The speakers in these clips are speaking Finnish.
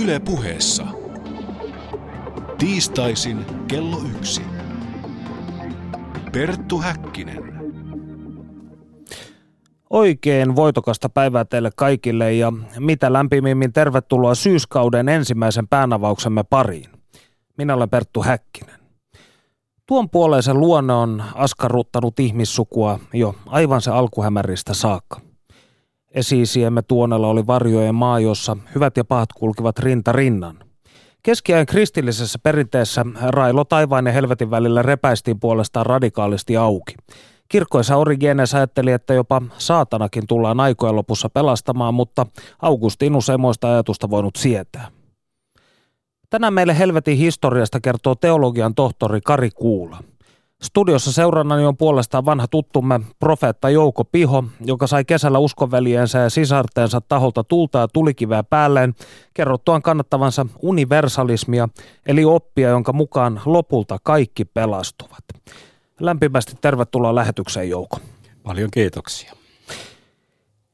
Yle puheessa. Tiistaisin kello yksi. Perttu Häkkinen. Oikein voitokasta päivää teille kaikille ja mitä lämpimimmin tervetuloa syyskauden ensimmäisen päänavauksemme pariin. Minä olen Perttu Häkkinen. Tuon puoleisen luonne on askarruttanut ihmissukua jo aivan se alkuhämäristä saakka. Esiisiemme tuonella oli varjojen maa, jossa hyvät ja pahat kulkivat rinta rinnan. Keskiajan kristillisessä perinteessä railo taivaan ja helvetin välillä repäistiin puolestaan radikaalisti auki. Kirkkoissa Origenes ajatteli, että jopa saatanakin tullaan aikojen lopussa pelastamaan, mutta Augustinus ei muista ajatusta voinut sietää. Tänään meille helvetin historiasta kertoo teologian tohtori Kari Kuula. Studiossa seurannani on puolestaan vanha tuttumme profeetta Jouko Piho, joka sai kesällä uskonveljensä ja sisarteensa taholta tulta ja tulikiveä päälleen kerrottuaan kannattavansa universalismia, eli oppia, jonka mukaan lopulta kaikki pelastuvat. Lämpimästi tervetuloa lähetykseen Jouko. Paljon kiitoksia.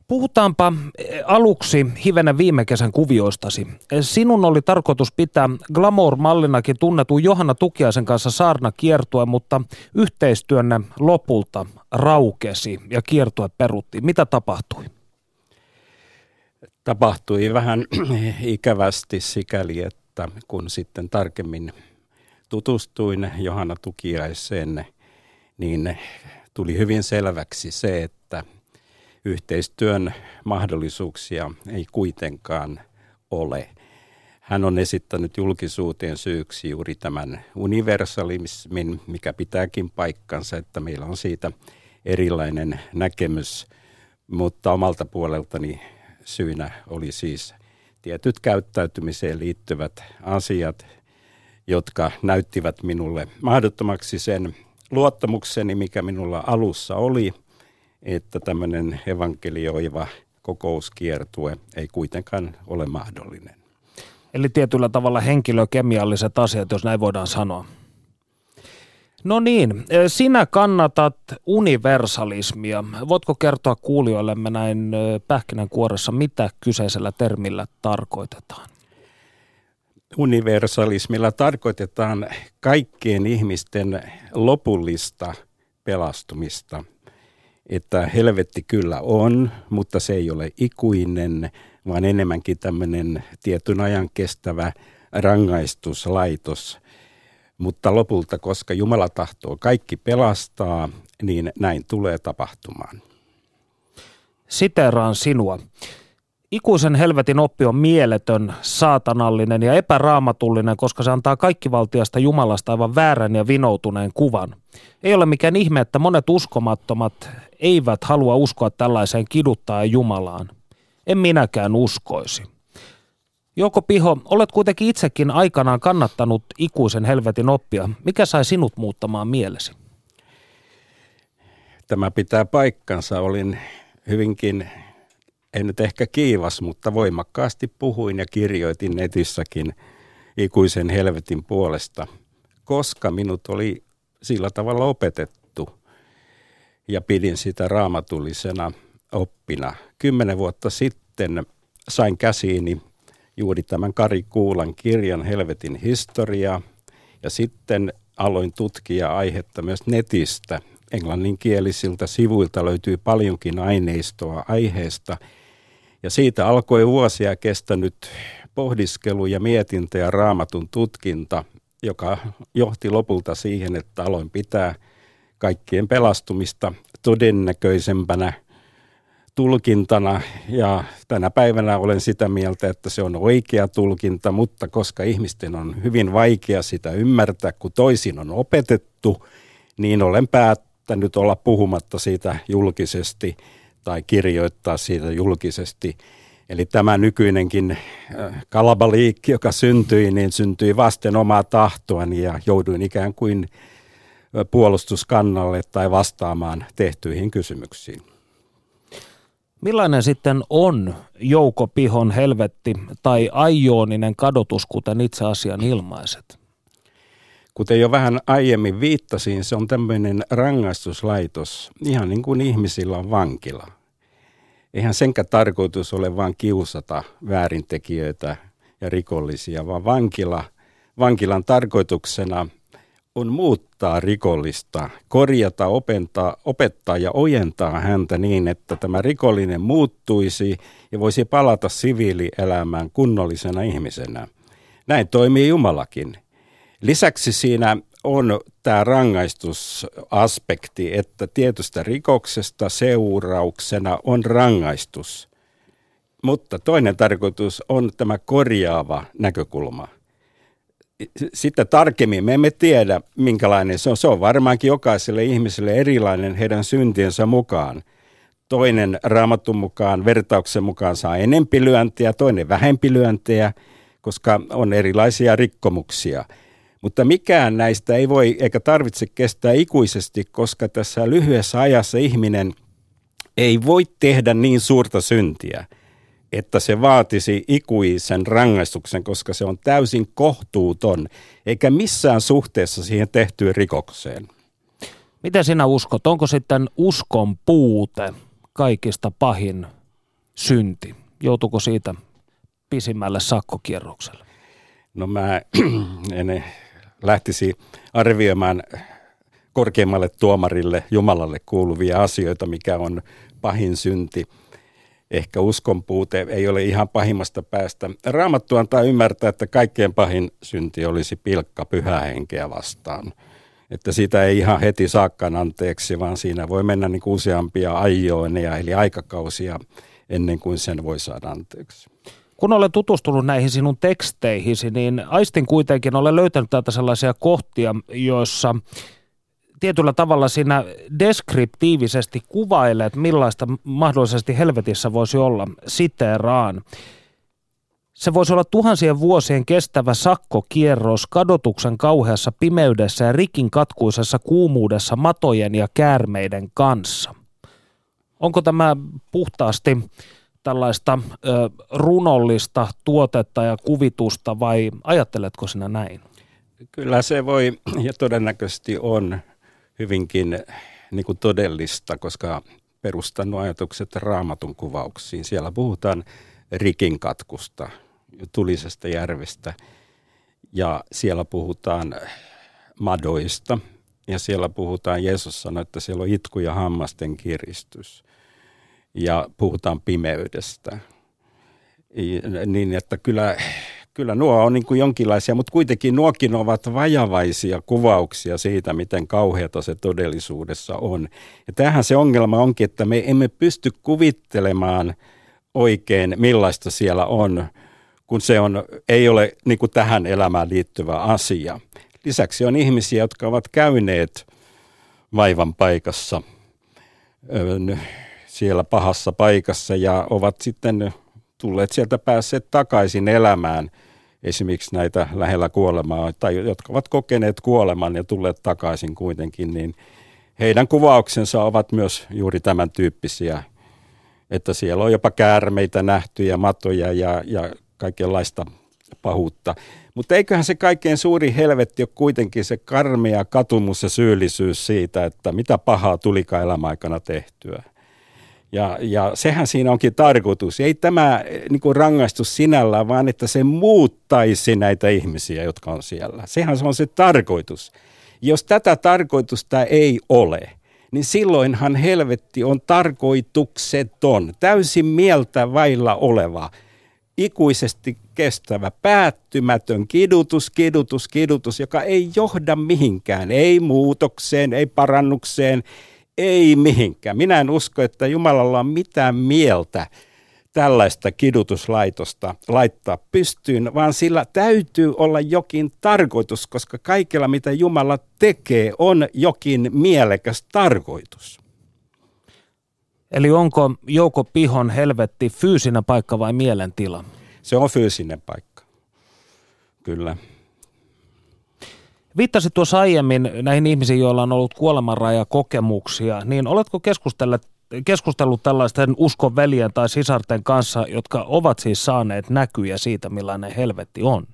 Puhutaanpa eh, aluksi hivenen viime kesän kuvioistasi. Eh, sinun oli tarkoitus pitää Glamour-mallinakin tunnetun Johanna Tukiaisen kanssa saarna kiertue, mutta yhteistyönne lopulta raukesi ja kiertue peruttiin. Mitä tapahtui? Tapahtui vähän ikävästi sikäli, että kun sitten tarkemmin tutustuin Johanna Tukiaiseen, niin tuli hyvin selväksi se, että – yhteistyön mahdollisuuksia ei kuitenkaan ole. Hän on esittänyt julkisuuteen syyksi juuri tämän universalismin, mikä pitääkin paikkansa, että meillä on siitä erilainen näkemys, mutta omalta puoleltani syynä oli siis tietyt käyttäytymiseen liittyvät asiat, jotka näyttivät minulle mahdottomaksi sen luottamukseni, mikä minulla alussa oli – että tämmöinen evankelioiva kokouskiertue ei kuitenkaan ole mahdollinen. Eli tietyllä tavalla henkilökemialliset asiat, jos näin voidaan sanoa. No niin, sinä kannatat universalismia. Voitko kertoa kuulijoillemme näin pähkinänkuoressa, mitä kyseisellä termillä tarkoitetaan? Universalismilla tarkoitetaan kaikkien ihmisten lopullista pelastumista – että helvetti kyllä on, mutta se ei ole ikuinen, vaan enemmänkin tämmöinen tietyn ajan kestävä rangaistuslaitos. Mutta lopulta, koska Jumala tahtoo kaikki pelastaa, niin näin tulee tapahtumaan. Siteraan sinua. Ikuisen helvetin oppi on mieletön, saatanallinen ja epäraamatullinen, koska se antaa kaikkivaltiasta Jumalasta aivan väärän ja vinoutuneen kuvan. Ei ole mikään ihme, että monet uskomattomat eivät halua uskoa tällaiseen kiduttaa Jumalaan. En minäkään uskoisi. Joko Piho, olet kuitenkin itsekin aikanaan kannattanut ikuisen helvetin oppia. Mikä sai sinut muuttamaan mielesi? Tämä pitää paikkansa. Olin hyvinkin en nyt ehkä kiivas, mutta voimakkaasti puhuin ja kirjoitin netissäkin ikuisen helvetin puolesta, koska minut oli sillä tavalla opetettu ja pidin sitä raamatullisena oppina. Kymmenen vuotta sitten sain käsiini juuri tämän Kari Kuulan kirjan Helvetin historia ja sitten aloin tutkia aihetta myös netistä. Englanninkielisiltä sivuilta löytyy paljonkin aineistoa aiheesta – ja siitä alkoi vuosia kestänyt pohdiskelu ja mietintä ja raamatun tutkinta, joka johti lopulta siihen, että aloin pitää kaikkien pelastumista todennäköisempänä tulkintana ja tänä päivänä olen sitä mieltä, että se on oikea tulkinta, mutta koska ihmisten on hyvin vaikea sitä ymmärtää, kun toisin on opetettu, niin olen päättänyt olla puhumatta siitä julkisesti – tai kirjoittaa siitä julkisesti. Eli tämä nykyinenkin äh, kalabaliikki, joka syntyi, niin syntyi vasten omaa tahtoani ja jouduin ikään kuin puolustuskannalle tai vastaamaan tehtyihin kysymyksiin. Millainen sitten on Jouko Pihon helvetti tai aiooninen kadotus, kuten itse asian ilmaiset? Kuten jo vähän aiemmin viittasin, se on tämmöinen rangaistuslaitos, ihan niin kuin ihmisillä on vankila eihän senkä tarkoitus ole vain kiusata väärintekijöitä ja rikollisia, vaan vankila, vankilan tarkoituksena on muuttaa rikollista, korjata, opentaa, opettaa ja ojentaa häntä niin, että tämä rikollinen muuttuisi ja voisi palata siviilielämään kunnollisena ihmisenä. Näin toimii Jumalakin. Lisäksi siinä on tämä rangaistusaspekti, että tietystä rikoksesta seurauksena on rangaistus. Mutta toinen tarkoitus on tämä korjaava näkökulma. Sitten tarkemmin me emme tiedä, minkälainen se on. Se on varmaankin jokaiselle ihmiselle erilainen heidän syntiensä mukaan. Toinen raamatun mukaan, vertauksen mukaan saa enempi lyöntiä, toinen vähempi lyöntejä, koska on erilaisia rikkomuksia – mutta mikään näistä ei voi eikä tarvitse kestää ikuisesti, koska tässä lyhyessä ajassa ihminen ei voi tehdä niin suurta syntiä, että se vaatisi ikuisen rangaistuksen, koska se on täysin kohtuuton, eikä missään suhteessa siihen tehtyyn rikokseen. Miten sinä uskot, onko sitten uskon puute kaikista pahin synti? Joutuuko siitä pisimmälle sakkokierrokselle? No mä en lähtisi arvioimaan korkeimmalle tuomarille, Jumalalle kuuluvia asioita, mikä on pahin synti. Ehkä uskon puute ei ole ihan pahimmasta päästä. Raamattu antaa ymmärtää, että kaikkein pahin synti olisi pilkka pyhää henkeä vastaan. Että sitä ei ihan heti saakkaan anteeksi, vaan siinä voi mennä niin useampia ajoineja, eli aikakausia, ennen kuin sen voi saada anteeksi. Kun olen tutustunut näihin sinun teksteihisi, niin aistin kuitenkin, olen löytänyt täältä sellaisia kohtia, joissa tietyllä tavalla siinä deskriptiivisesti kuvailet, millaista mahdollisesti helvetissä voisi olla, siteeraan. Se voisi olla tuhansien vuosien kestävä sakkokierros kadotuksen kauheassa pimeydessä ja rikin katkuisessa kuumuudessa matojen ja käärmeiden kanssa. Onko tämä puhtaasti tällaista ö, runollista tuotetta ja kuvitusta vai ajatteletko sinä näin? Kyllä se voi ja todennäköisesti on hyvinkin niin kuin todellista, koska perustannut ajatukset raamatun kuvauksiin. Siellä puhutaan rikinkatkusta, tulisesta järvestä ja siellä puhutaan madoista ja siellä puhutaan, Jeesus sanoi, että siellä on itku ja hammasten kiristys ja puhutaan pimeydestä. Niin, että kyllä, kyllä nuo on niin kuin jonkinlaisia, mutta kuitenkin nuokin ovat vajavaisia kuvauksia siitä, miten kauheata se todellisuudessa on. Ja tähän se ongelma onkin, että me emme pysty kuvittelemaan oikein, millaista siellä on, kun se on, ei ole niin kuin tähän elämään liittyvä asia. Lisäksi on ihmisiä, jotka ovat käyneet vaivan paikassa siellä pahassa paikassa ja ovat sitten tulleet sieltä päässeet takaisin elämään esimerkiksi näitä lähellä kuolemaa tai jotka ovat kokeneet kuoleman ja tulleet takaisin kuitenkin, niin heidän kuvauksensa ovat myös juuri tämän tyyppisiä, että siellä on jopa käärmeitä nähty ja matoja ja, ja kaikenlaista pahuutta. Mutta eiköhän se kaikkein suuri helvetti ole kuitenkin se karmea katumus ja syyllisyys siitä, että mitä pahaa tulikaan elämäaikana tehtyä. Ja, ja sehän siinä onkin tarkoitus. Ei tämä niin kuin rangaistus sinällään, vaan että se muuttaisi näitä ihmisiä, jotka on siellä. Sehän se on se tarkoitus. Jos tätä tarkoitusta ei ole, niin silloinhan helvetti on tarkoitukseton, täysin mieltä vailla oleva, ikuisesti kestävä, päättymätön kidutus, kidutus, kidutus, joka ei johda mihinkään, ei muutokseen, ei parannukseen, ei mihinkään. Minä en usko, että Jumalalla on mitään mieltä tällaista kidutuslaitosta laittaa pystyyn, vaan sillä täytyy olla jokin tarkoitus, koska kaikella mitä Jumala tekee on jokin mielekäs tarkoitus. Eli onko Jouko Pihon helvetti fyysinen paikka vai mielentila? Se on fyysinen paikka, kyllä. Viittasit tuossa aiemmin näihin ihmisiin, joilla on ollut kuolemanraja-kokemuksia, niin oletko keskustellut, keskustellut tällaisten uskon tai sisarten kanssa, jotka ovat siis saaneet näkyjä siitä, millainen helvetti on?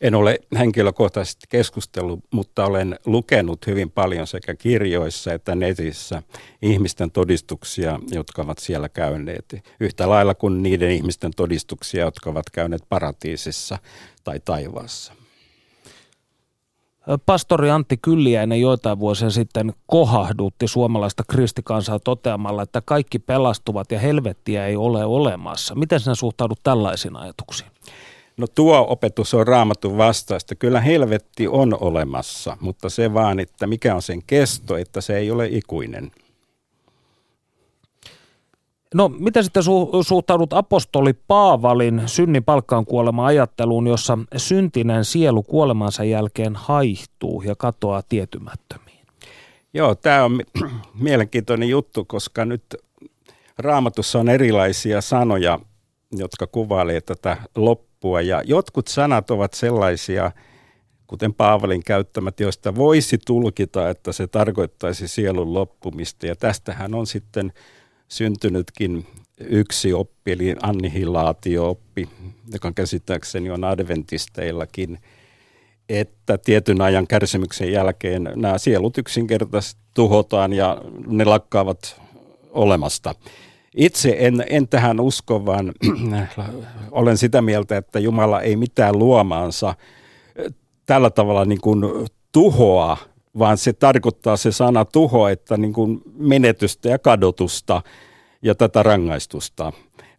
En ole henkilökohtaisesti keskustellut, mutta olen lukenut hyvin paljon sekä kirjoissa että netissä ihmisten todistuksia, jotka ovat siellä käyneet. Yhtä lailla kuin niiden ihmisten todistuksia, jotka ovat käyneet paratiisissa tai taivaassa. Pastori Antti Kylliäinen joitain vuosia sitten kohahdutti suomalaista kristikansaa toteamalla, että kaikki pelastuvat ja helvettiä ei ole olemassa. Miten sinä suhtaudut tällaisiin ajatuksiin? No tuo opetus on raamatun vastaista. Kyllä helvetti on olemassa, mutta se vaan, että mikä on sen kesto, että se ei ole ikuinen. No, miten sitten su- suhtaudut apostoli Paavalin synnin palkkaan kuolema ajatteluun, jossa syntinen sielu kuolemansa jälkeen haihtuu ja katoaa tietymättömiin? Joo, tämä on mielenkiintoinen juttu, koska nyt raamatussa on erilaisia sanoja, jotka kuvailevat tätä loppua. Ja jotkut sanat ovat sellaisia, kuten Paavalin käyttämät, joista voisi tulkita, että se tarkoittaisi sielun loppumista. Ja tästähän on sitten syntynytkin yksi oppi, eli annihilaatio-oppi, joka käsittääkseni on adventisteillakin, että tietyn ajan kärsimyksen jälkeen nämä sielut yksinkertaisesti tuhotaan ja ne lakkaavat olemasta. Itse en, en tähän usko, vaan olen sitä mieltä, että Jumala ei mitään luomaansa tällä tavalla niin kuin tuhoa vaan se tarkoittaa se sana tuho, että niin kuin menetystä ja kadotusta ja tätä rangaistusta,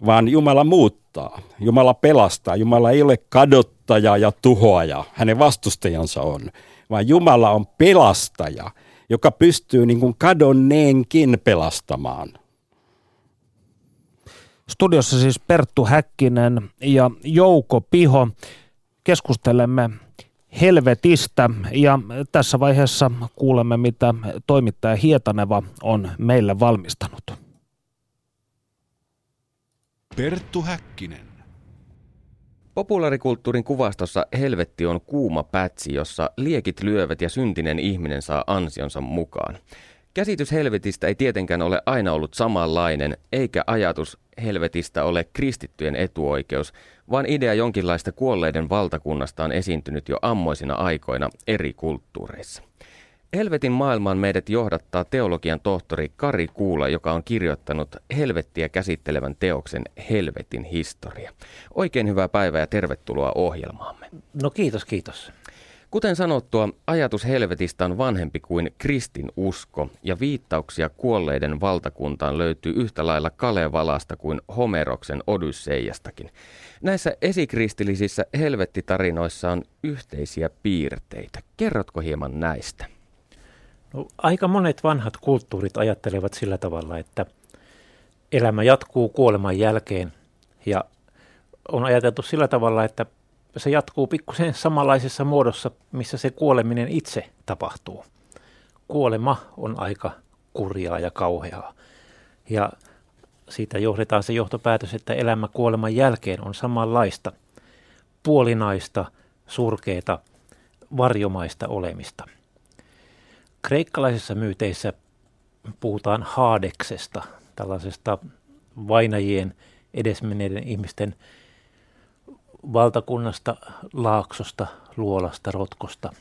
vaan Jumala muuttaa, Jumala pelastaa. Jumala ei ole kadottaja ja tuhoaja, hänen vastustajansa on, vaan Jumala on pelastaja, joka pystyy niin kuin kadonneenkin pelastamaan. Studiossa siis Perttu Häkkinen ja Jouko Piho. Keskustelemme helvetistä ja tässä vaiheessa kuulemme, mitä toimittaja Hietaneva on meille valmistanut. Perttu Häkkinen. Populaarikulttuurin kuvastossa helvetti on kuuma pätsi, jossa liekit lyövät ja syntinen ihminen saa ansionsa mukaan. Käsitys helvetistä ei tietenkään ole aina ollut samanlainen, eikä ajatus helvetistä ole kristittyjen etuoikeus, vaan idea jonkinlaista kuolleiden valtakunnasta on esiintynyt jo ammoisina aikoina eri kulttuureissa. Helvetin maailmaan meidät johdattaa teologian tohtori Kari Kuula, joka on kirjoittanut helvettiä käsittelevän teoksen Helvetin historia. Oikein hyvää päivää ja tervetuloa ohjelmaamme. No kiitos, kiitos. Kuten sanottua, ajatus helvetistä on vanhempi kuin kristin usko, ja viittauksia kuolleiden valtakuntaan löytyy yhtä lailla Kalevalasta kuin Homeroksen Odysseijastakin. Näissä esikristillisissä helvettitarinoissa on yhteisiä piirteitä. Kerrotko hieman näistä? No, aika monet vanhat kulttuurit ajattelevat sillä tavalla, että elämä jatkuu kuoleman jälkeen ja on ajateltu sillä tavalla, että se jatkuu pikkusen samanlaisessa muodossa, missä se kuoleminen itse tapahtuu. Kuolema on aika kurjaa ja kauheaa. Ja siitä johdetaan se johtopäätös, että elämä kuoleman jälkeen on samanlaista, puolinaista, surkeita, varjomaista olemista. Kreikkalaisissa myyteissä puhutaan haadeksesta, tällaisesta vainajien edesmenneiden ihmisten valtakunnasta, laaksosta, luolasta, rotkosta,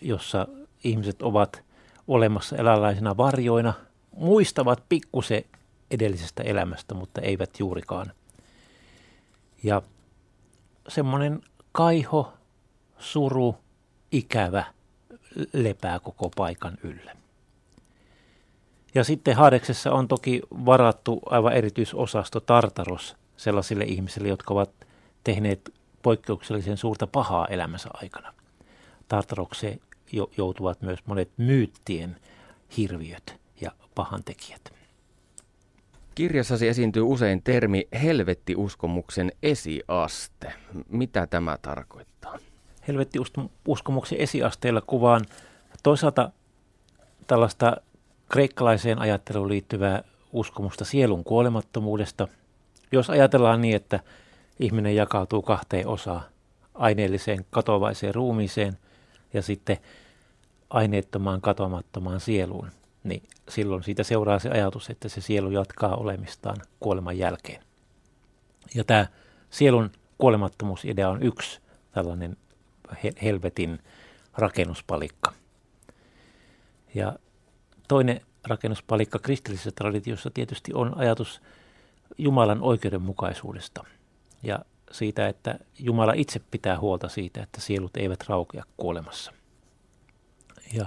jossa ihmiset ovat olemassa eläinlaisina varjoina, muistavat pikkusen edellisestä elämästä, mutta eivät juurikaan. Ja semmoinen kaiho, suru, ikävä lepää koko paikan yllä. Ja sitten Haadeksessa on toki varattu aivan erityisosasto Tartaros sellaisille ihmisille, jotka ovat tehneet poikkeuksellisen suurta pahaa elämänsä aikana. Tartarokseen joutuvat myös monet myyttien hirviöt ja pahantekijät. Kirjassasi esiintyy usein termi helvettiuskomuksen esiaste. Mitä tämä tarkoittaa? Helvettiuskomuksen esiasteella kuvaan toisaalta tällaista kreikkalaiseen ajatteluun liittyvää uskomusta sielun kuolemattomuudesta. Jos ajatellaan niin, että ihminen jakautuu kahteen osaan, aineelliseen katoavaiseen ruumiiseen ja sitten aineettomaan katoamattomaan sieluun, niin silloin siitä seuraa se ajatus, että se sielu jatkaa olemistaan kuoleman jälkeen. Ja tämä sielun kuolemattomuusidea on yksi tällainen helvetin rakennuspalikka. Ja toinen rakennuspalikka kristillisessä traditiossa tietysti on ajatus Jumalan oikeudenmukaisuudesta ja siitä, että Jumala itse pitää huolta siitä, että sielut eivät raukea kuolemassa. Ja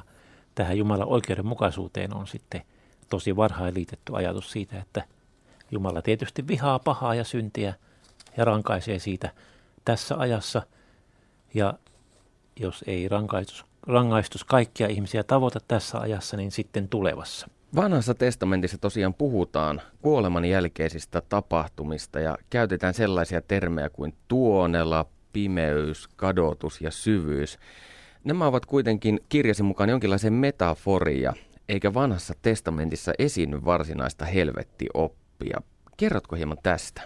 tähän Jumalan oikeudenmukaisuuteen on sitten tosi varhain liitetty ajatus siitä, että Jumala tietysti vihaa pahaa ja syntiä ja rankaisee siitä tässä ajassa. Ja jos ei rangaistus, rangaistus kaikkia ihmisiä tavoita tässä ajassa, niin sitten tulevassa. Vanhassa testamentissa tosiaan puhutaan kuoleman jälkeisistä tapahtumista ja käytetään sellaisia termejä kuin tuonela, pimeys, kadotus ja syvyys. Nämä ovat kuitenkin kirjasi mukaan jonkinlaisen metaforia, eikä vanhassa testamentissa esiinny varsinaista helvettioppia. Kerrotko hieman tästä?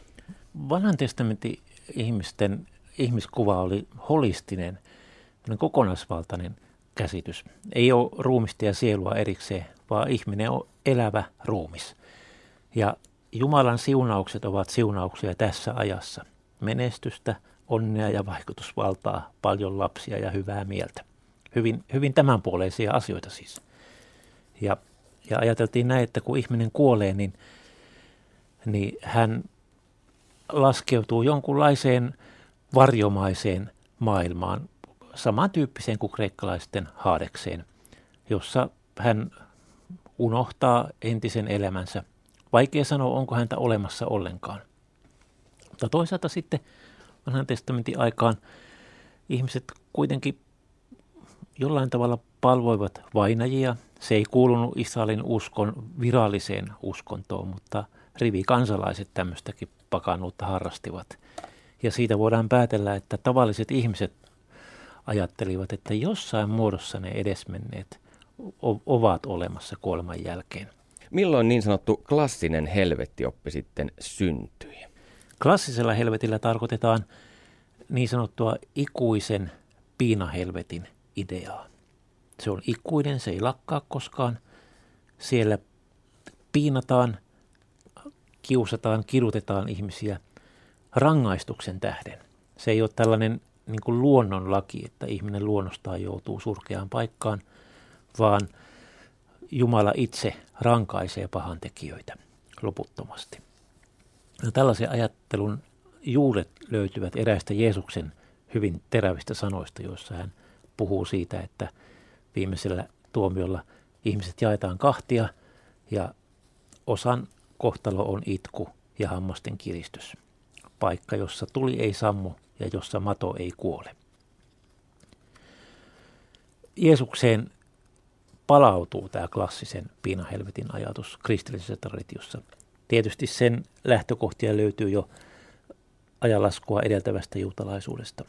Vanhan testamentin ihmisten ihmiskuva oli holistinen, kokonaisvaltainen käsitys. Ei ole ruumista ja sielua erikseen, vaan ihminen on elävä ruumis. Ja Jumalan siunaukset ovat siunauksia tässä ajassa. Menestystä, onnea ja vaikutusvaltaa, paljon lapsia ja hyvää mieltä. Hyvin, hyvin tämänpuoleisia asioita siis. Ja, ja ajateltiin näin, että kun ihminen kuolee, niin, niin hän laskeutuu jonkunlaiseen varjomaiseen maailmaan, samantyyppiseen kuin kreikkalaisten haadekseen, jossa hän unohtaa entisen elämänsä. Vaikea sanoa, onko häntä olemassa ollenkaan. Mutta toisaalta sitten vanhan testamentin aikaan ihmiset kuitenkin jollain tavalla palvoivat vainajia. Se ei kuulunut Israelin uskon viralliseen uskontoon, mutta rivi kansalaiset tämmöistäkin pakanuutta harrastivat. Ja siitä voidaan päätellä, että tavalliset ihmiset ajattelivat, että jossain muodossa ne edesmenneet ovat olemassa kuoleman jälkeen. Milloin niin sanottu klassinen helvettioppi sitten syntyi? Klassisella helvetillä tarkoitetaan niin sanottua ikuisen piinahelvetin ideaa. Se on ikuinen, se ei lakkaa koskaan. Siellä piinataan, kiusataan, kidutetaan ihmisiä rangaistuksen tähden. Se ei ole tällainen niin kuin luonnonlaki, että ihminen luonnostaan joutuu surkeaan paikkaan, vaan Jumala itse rankaisee pahantekijöitä loputtomasti. Ja tällaisen ajattelun juuret löytyvät eräistä Jeesuksen hyvin terävistä sanoista, joissa hän puhuu siitä, että viimeisellä tuomiolla ihmiset jaetaan kahtia ja osan kohtalo on itku ja hammasten kiristys. Paikka, jossa tuli ei sammu ja jossa mato ei kuole. Jeesukseen palautuu tämä klassisen piinahelvetin ajatus kristillisessä traditiossa. Tietysti sen lähtökohtia löytyy jo ajalaskua edeltävästä juutalaisuudesta.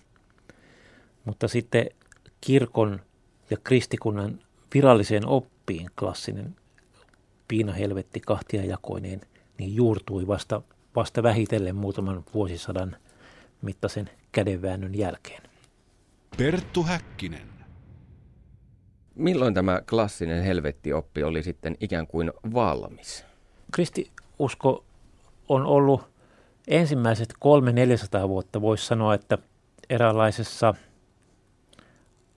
Mutta sitten kirkon ja kristikunnan viralliseen oppiin klassinen piinahelvetti kahtiajakoineen niin juurtui vasta, vasta vähitellen muutaman vuosisadan mittaisen kädenväännön jälkeen. Perttu Häkkinen. Milloin tämä klassinen helvettioppi oli sitten ikään kuin valmis? Kristiusko on ollut ensimmäiset kolme 400 vuotta, voisi sanoa, että eräänlaisessa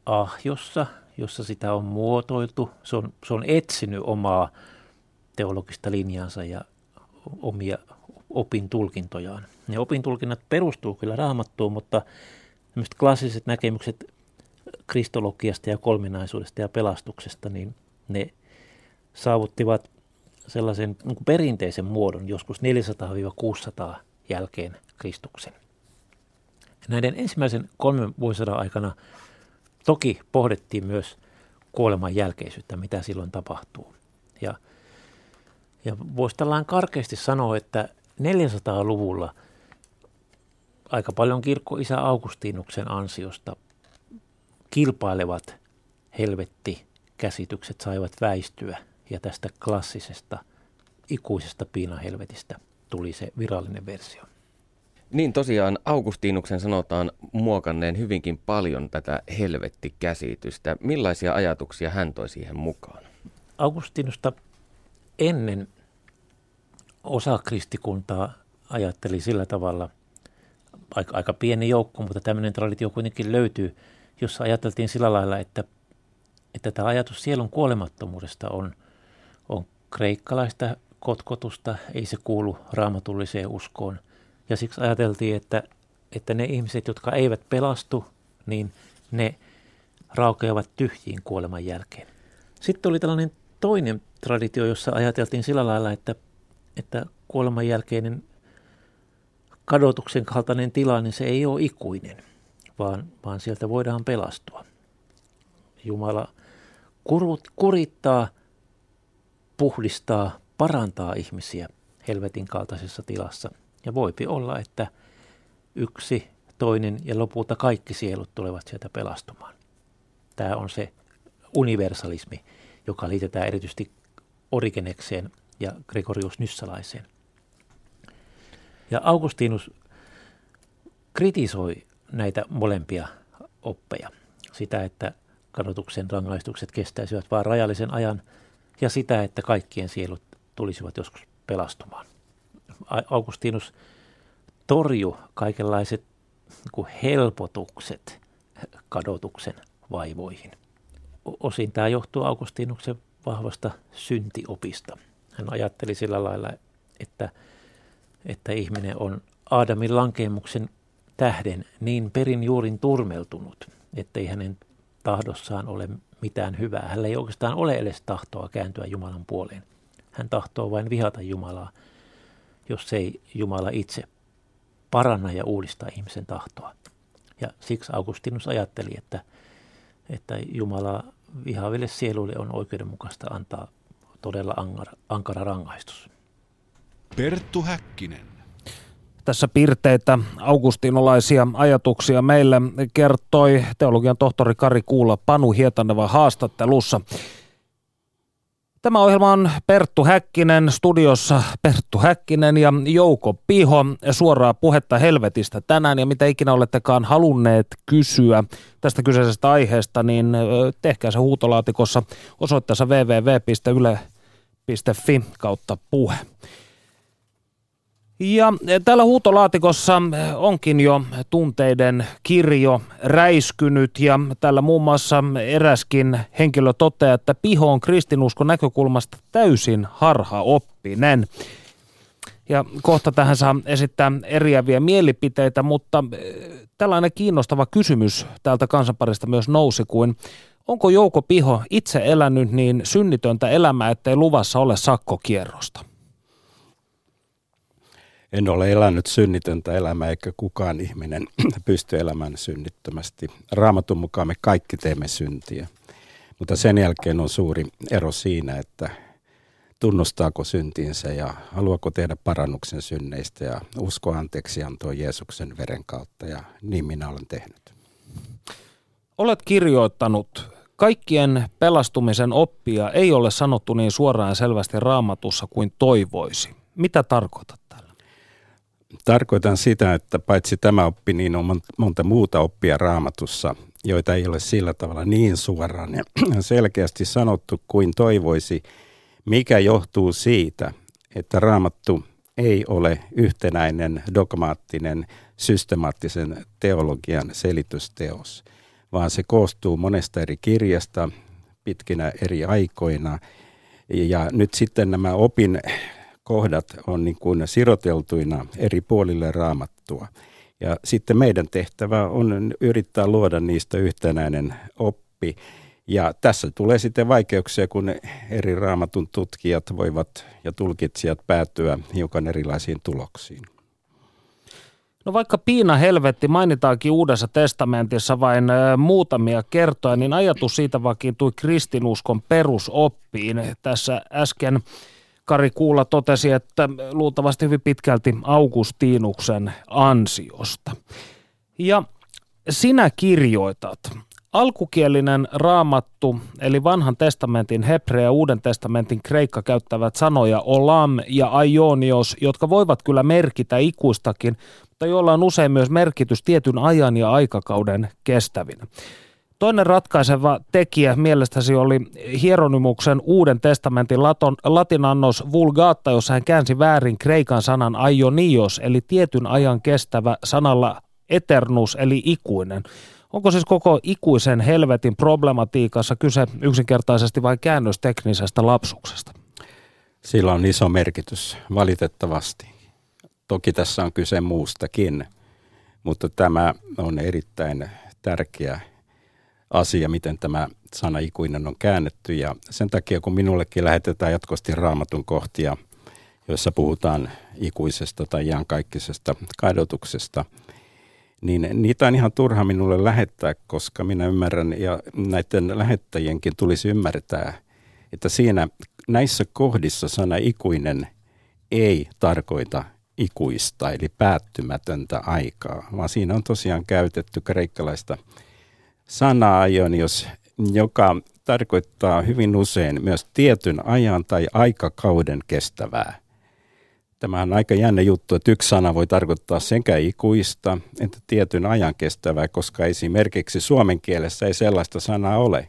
ahjossa, jossa sitä on muotoiltu. Se on, se on etsinyt omaa teologista linjansa ja omia opin tulkintojaan. Ne opin tulkinnat perustuu kyllä raamattuun, mutta klassiset näkemykset kristologiasta ja kolminaisuudesta ja pelastuksesta, niin ne saavuttivat sellaisen niin kuin perinteisen muodon joskus 400-600 jälkeen Kristuksen. Näiden ensimmäisen kolmen vuosisadan aikana toki pohdittiin myös kuoleman jälkeisyyttä, mitä silloin tapahtuu. Ja, ja voisi tällainen karkeasti sanoa, että 400-luvulla aika paljon kirkko-isä Augustinuksen ansiosta kilpailevat helvetti-käsitykset saivat väistyä ja tästä klassisesta ikuisesta piinahelvetistä tuli se virallinen versio. Niin tosiaan Augustinuksen sanotaan muokanneen hyvinkin paljon tätä helvettikäsitystä. Millaisia ajatuksia hän toi siihen mukaan? Augustinusta ennen osa kristikuntaa ajatteli sillä tavalla, aika, aika pieni joukko, mutta tämmöinen traditio kuitenkin löytyy, jossa ajateltiin sillä lailla, että, että tämä ajatus sielun kuolemattomuudesta on, on kreikkalaista kotkotusta, ei se kuulu raamatulliseen uskoon. Ja siksi ajateltiin, että, että ne ihmiset, jotka eivät pelastu, niin ne raukeavat tyhjiin kuoleman jälkeen. Sitten oli tällainen toinen traditio, jossa ajateltiin sillä lailla, että, että kuoleman jälkeinen kadotuksen kaltainen tila, niin se ei ole ikuinen, vaan, vaan sieltä voidaan pelastua. Jumala kurut, kurittaa, puhdistaa, parantaa ihmisiä helvetin kaltaisessa tilassa. Ja voipi olla, että yksi, toinen ja lopulta kaikki sielut tulevat sieltä pelastumaan. Tämä on se universalismi, joka liitetään erityisesti Origenekseen ja Gregorius Nyssalaiseen. Ja Augustinus kritisoi näitä molempia oppeja. Sitä, että kadotuksen rangaistukset kestäisivät vain rajallisen ajan ja sitä, että kaikkien sielut tulisivat joskus pelastumaan. Augustinus torju kaikenlaiset niin helpotukset kadotuksen vaivoihin. Osin tämä johtuu Augustinuksen vahvasta syntiopista. Hän ajatteli sillä lailla, että, että ihminen on Aadamin lankeemuksen tähden niin perin juurin turmeltunut, ettei hänen tahdossaan ole mitään hyvää. Hänellä ei oikeastaan ole edes tahtoa kääntyä Jumalan puoleen. Hän tahtoo vain vihata Jumalaa, jos ei Jumala itse paranna ja uudista ihmisen tahtoa. Ja siksi Augustinus ajatteli, että, että Jumala vihaaville sieluille on oikeudenmukaista antaa todella ankara, ankara rangaistus. Perttu Häkkinen. Tässä pirteitä augustinolaisia ajatuksia meille kertoi teologian tohtori Kari Kuula Panu Hietaneva haastattelussa. Tämä ohjelma on Perttu Häkkinen, studiossa Perttu Häkkinen ja Jouko Piho. Suoraa puhetta helvetistä tänään ja mitä ikinä olettekaan halunneet kysyä tästä kyseisestä aiheesta, niin tehkää se huutolaatikossa osoitteessa www.yle.fi kautta puhe. Ja täällä huutolaatikossa onkin jo tunteiden kirjo räiskynyt ja täällä muun muassa eräskin henkilö toteaa, että Piho on kristinuskon näkökulmasta täysin harhaoppinen. Ja kohta tähän saa esittää eriäviä mielipiteitä, mutta eh, tällainen kiinnostava kysymys täältä kansanparista myös nousi kuin onko Jouko Piho itse elänyt niin synnitöntä elämää, ettei luvassa ole sakkokierrosta? En ole elänyt synnitöntä elämää, eikä kukaan ihminen pysty elämään synnittömästi. Raamatun mukaan me kaikki teemme syntiä. Mutta sen jälkeen on suuri ero siinä, että tunnustaako syntiinsä ja haluaako tehdä parannuksen synneistä ja usko anteeksi antoi Jeesuksen veren kautta ja niin minä olen tehnyt. Olet kirjoittanut, kaikkien pelastumisen oppia ei ole sanottu niin suoraan selvästi raamatussa kuin toivoisi. Mitä tarkoitat? Tarkoitan sitä, että paitsi tämä oppi, niin on monta muuta oppia raamatussa, joita ei ole sillä tavalla niin suoraan ja selkeästi sanottu kuin toivoisi, mikä johtuu siitä, että raamattu ei ole yhtenäinen dogmaattinen systemaattisen teologian selitysteos, vaan se koostuu monesta eri kirjasta pitkinä eri aikoina. Ja nyt sitten nämä opin kohdat on niin kuin siroteltuina eri puolille raamattua. Ja sitten meidän tehtävä on yrittää luoda niistä yhtenäinen oppi. Ja tässä tulee sitten vaikeuksia, kun eri raamatun tutkijat voivat ja tulkitsijat päätyä hiukan erilaisiin tuloksiin. No vaikka piina helvetti mainitaankin Uudessa testamentissa vain muutamia kertoja, niin ajatus siitä vakiintui kristinuskon perusoppiin. Tässä äsken Kari Kuula totesi, että luultavasti hyvin pitkälti Augustinuksen ansiosta. Ja sinä kirjoitat, alkukielinen raamattu, eli vanhan testamentin hebrea ja uuden testamentin kreikka käyttävät sanoja olam ja aionios, jotka voivat kyllä merkitä ikuistakin, mutta joilla on usein myös merkitys tietyn ajan ja aikakauden kestävinä. Toinen ratkaiseva tekijä mielestäsi oli Hieronymuksen Uuden testamentin laton, latinannos vulgaatta, jossa hän käänsi väärin kreikan sanan aionios, eli tietyn ajan kestävä sanalla eternus, eli ikuinen. Onko siis koko ikuisen helvetin problematiikassa kyse yksinkertaisesti vain käännösteknisestä lapsuksesta? Sillä on iso merkitys, valitettavasti. Toki tässä on kyse muustakin, mutta tämä on erittäin tärkeä asia, miten tämä sana ikuinen on käännetty. Ja sen takia, kun minullekin lähetetään jatkuvasti raamatun kohtia, joissa puhutaan ikuisesta tai iankaikkisesta kadotuksesta, niin niitä on ihan turha minulle lähettää, koska minä ymmärrän ja näiden lähettäjienkin tulisi ymmärtää, että siinä näissä kohdissa sana ikuinen ei tarkoita ikuista eli päättymätöntä aikaa, vaan siinä on tosiaan käytetty kreikkalaista sanaa, jos, joka tarkoittaa hyvin usein myös tietyn ajan tai aikakauden kestävää. Tämä on aika jännä juttu, että yksi sana voi tarkoittaa sekä ikuista että tietyn ajan kestävää, koska esimerkiksi suomen kielessä ei sellaista sanaa ole,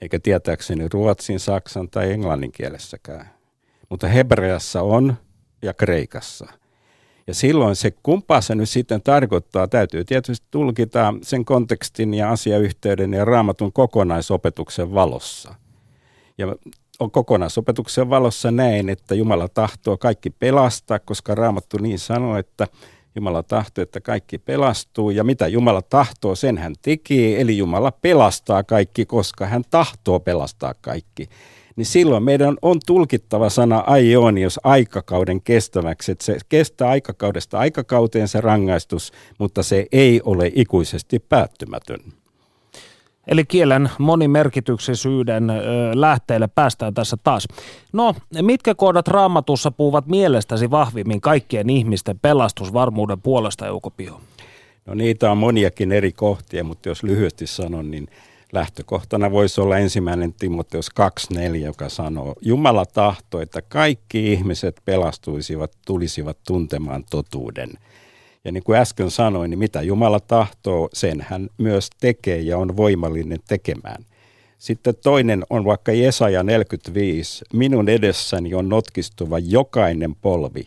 eikä tietääkseni ruotsin, saksan tai englannin kielessäkään. Mutta hebreassa on ja kreikassa – ja silloin se, kumpaa se nyt sitten tarkoittaa, täytyy tietysti tulkita sen kontekstin ja asiayhteyden ja raamatun kokonaisopetuksen valossa. Ja on kokonaisopetuksen valossa näin, että Jumala tahtoo kaikki pelastaa, koska raamattu niin sanoo, että Jumala tahtoo, että kaikki pelastuu. Ja mitä Jumala tahtoo, sen hän tekee. Eli Jumala pelastaa kaikki, koska hän tahtoo pelastaa kaikki niin silloin meidän on tulkittava sana aionios aikakauden kestäväksi, että se kestää aikakaudesta aikakauteen se rangaistus, mutta se ei ole ikuisesti päättymätön. Eli kielen monimerkityksisyyden lähteelle päästään tässä taas. No, mitkä kohdat raamatussa puhuvat mielestäsi vahvimmin kaikkien ihmisten pelastusvarmuuden puolesta, Jouko Pio? No niitä on moniakin eri kohtia, mutta jos lyhyesti sanon, niin lähtökohtana voisi olla ensimmäinen Timoteus 2.4, joka sanoo, Jumala tahto, että kaikki ihmiset pelastuisivat, tulisivat tuntemaan totuuden. Ja niin kuin äsken sanoin, niin mitä Jumala tahtoo, sen hän myös tekee ja on voimallinen tekemään. Sitten toinen on vaikka Jesaja 45. Minun edessäni on notkistuva jokainen polvi.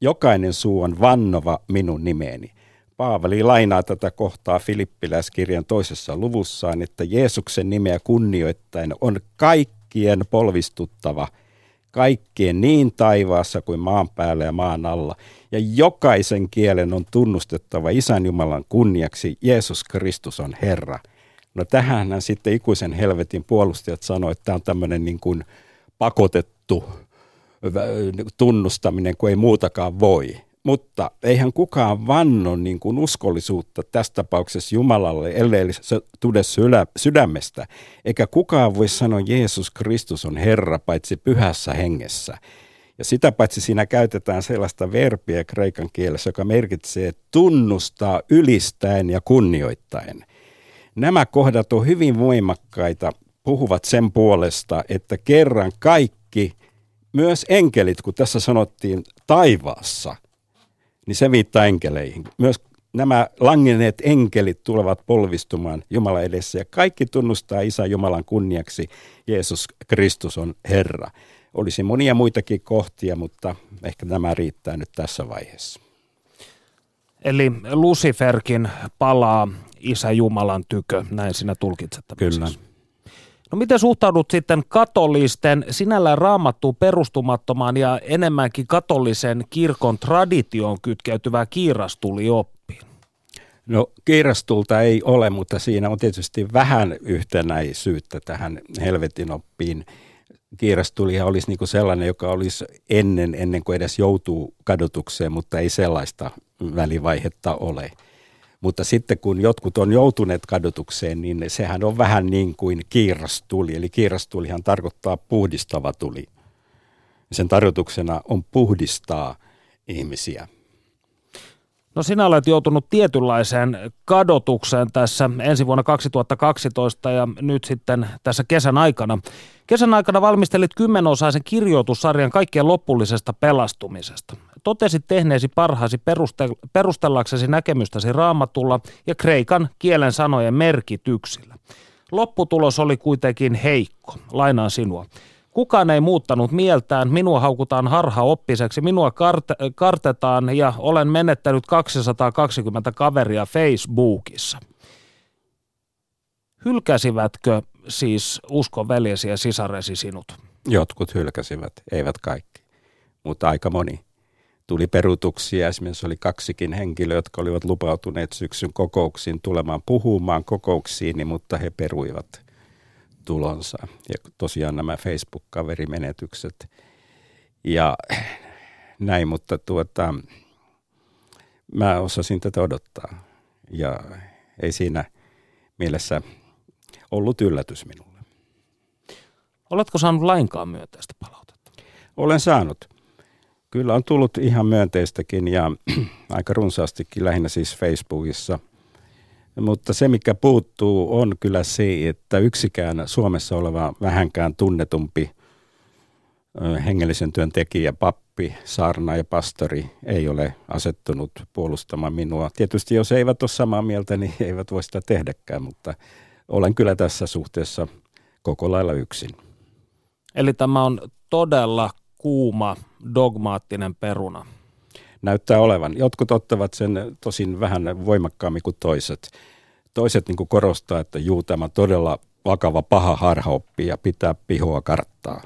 Jokainen suu on vannova minun nimeeni. Paavali lainaa tätä kohtaa Filippiläiskirjan toisessa luvussaan, että Jeesuksen nimeä kunnioittain on kaikkien polvistuttava, kaikkien niin taivaassa kuin maan päällä ja maan alla. Ja jokaisen kielen on tunnustettava Isän Jumalan kunniaksi, Jeesus Kristus on Herra. No tähän sitten ikuisen helvetin puolustajat sanoivat, että tämä on tämmöinen niin kuin pakotettu tunnustaminen, kun ei muutakaan voi. Mutta eihän kukaan vanno niin kuin uskollisuutta tässä tapauksessa Jumalalle, ellei se tule sydämestä. Eikä kukaan voi sanoa, Jeesus Kristus on Herra, paitsi pyhässä hengessä. Ja sitä paitsi siinä käytetään sellaista verbiä kreikan kielessä, joka merkitsee tunnustaa ylistäen ja kunnioittaen. Nämä kohdat on hyvin voimakkaita, puhuvat sen puolesta, että kerran kaikki, myös enkelit, kun tässä sanottiin taivaassa – niin se viittaa enkeleihin. Myös nämä langenneet enkelit tulevat polvistumaan Jumala edessä ja kaikki tunnustaa Isä Jumalan kunniaksi. Jeesus Kristus on Herra. Olisi monia muitakin kohtia, mutta ehkä tämä riittää nyt tässä vaiheessa. Eli Luciferkin palaa Isä Jumalan tykö, näin sinä tulkitset Kyllä. Siis. No miten suhtaudut sitten katolisten sinällään raamattuun perustumattomaan ja enemmänkin katolisen kirkon traditioon kytkeytyvää kiirastuli-oppiin? No kiirastulta ei ole, mutta siinä on tietysti vähän yhtenäisyyttä tähän helvetin oppiin. Kiirastulihan olisi niin sellainen, joka olisi ennen, ennen kuin edes joutuu kadotukseen, mutta ei sellaista välivaihetta ole. Mutta sitten kun jotkut on joutuneet kadotukseen, niin sehän on vähän niin kuin kiirastuli. Eli kiirastulihan tarkoittaa puhdistava tuli. Sen tarkoituksena on puhdistaa ihmisiä. No sinä olet joutunut tietynlaiseen kadotukseen tässä ensi vuonna 2012 ja nyt sitten tässä kesän aikana. Kesän aikana valmistelit kymmenosaisen kirjoitussarjan kaikkien loppullisesta pelastumisesta. Totesit tehneesi parhaasi perustel- perustellaksesi näkemystäsi raamatulla ja kreikan kielen sanojen merkityksillä. Lopputulos oli kuitenkin heikko. Lainaan sinua. Kukaan ei muuttanut mieltään, minua haukutaan harha oppiseksi, minua kart- kartetaan ja olen menettänyt 220 kaveria Facebookissa. Hylkäsivätkö siis uskon veljesi ja sisaresi sinut? Jotkut hylkäsivät, eivät kaikki, mutta aika moni. Tuli perutuksia, esimerkiksi oli kaksikin henkilöä, jotka olivat lupautuneet syksyn kokouksiin tulemaan puhumaan kokouksiin, mutta he peruivat tulonsa. Ja tosiaan nämä Facebook-kaverimenetykset ja näin, mutta tuota, mä osasin tätä odottaa ja ei siinä mielessä ollut yllätys minulle. Oletko saanut lainkaan myönteistä palautetta? Olen saanut. Kyllä on tullut ihan myönteistäkin ja aika runsaastikin lähinnä siis Facebookissa. Mutta se, mikä puuttuu, on kyllä se, että yksikään Suomessa oleva vähänkään tunnetumpi hengellisen työn tekijä, pappi, saarna ja pastori ei ole asettunut puolustamaan minua. Tietysti jos eivät ole samaa mieltä, niin eivät voi sitä tehdäkään, mutta olen kyllä tässä suhteessa koko lailla yksin. Eli tämä on todella kuuma, dogmaattinen peruna. Näyttää olevan. Jotkut ottavat sen tosin vähän voimakkaammin kuin toiset. Toiset niin korostaa, että juu, tämä todella vakava paha harhaoppi ja pitää pihoa karttaa.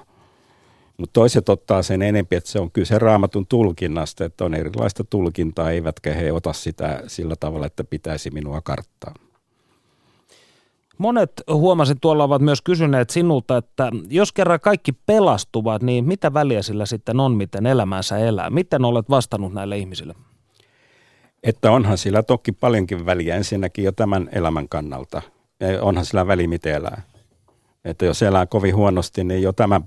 Mutta toiset ottaa sen enempi, että se on kyse raamatun tulkinnasta, että on erilaista tulkintaa, eivätkä he ota sitä sillä tavalla, että pitäisi minua karttaa. Monet huomasin tuolla ovat myös kysyneet sinulta, että jos kerran kaikki pelastuvat, niin mitä väliä sillä sitten on, miten elämänsä elää? Miten olet vastannut näille ihmisille? Että onhan sillä toki paljonkin väliä ensinnäkin jo tämän elämän kannalta. Onhan sillä väli, miten elää. Että jos elää kovin huonosti, niin jo tämä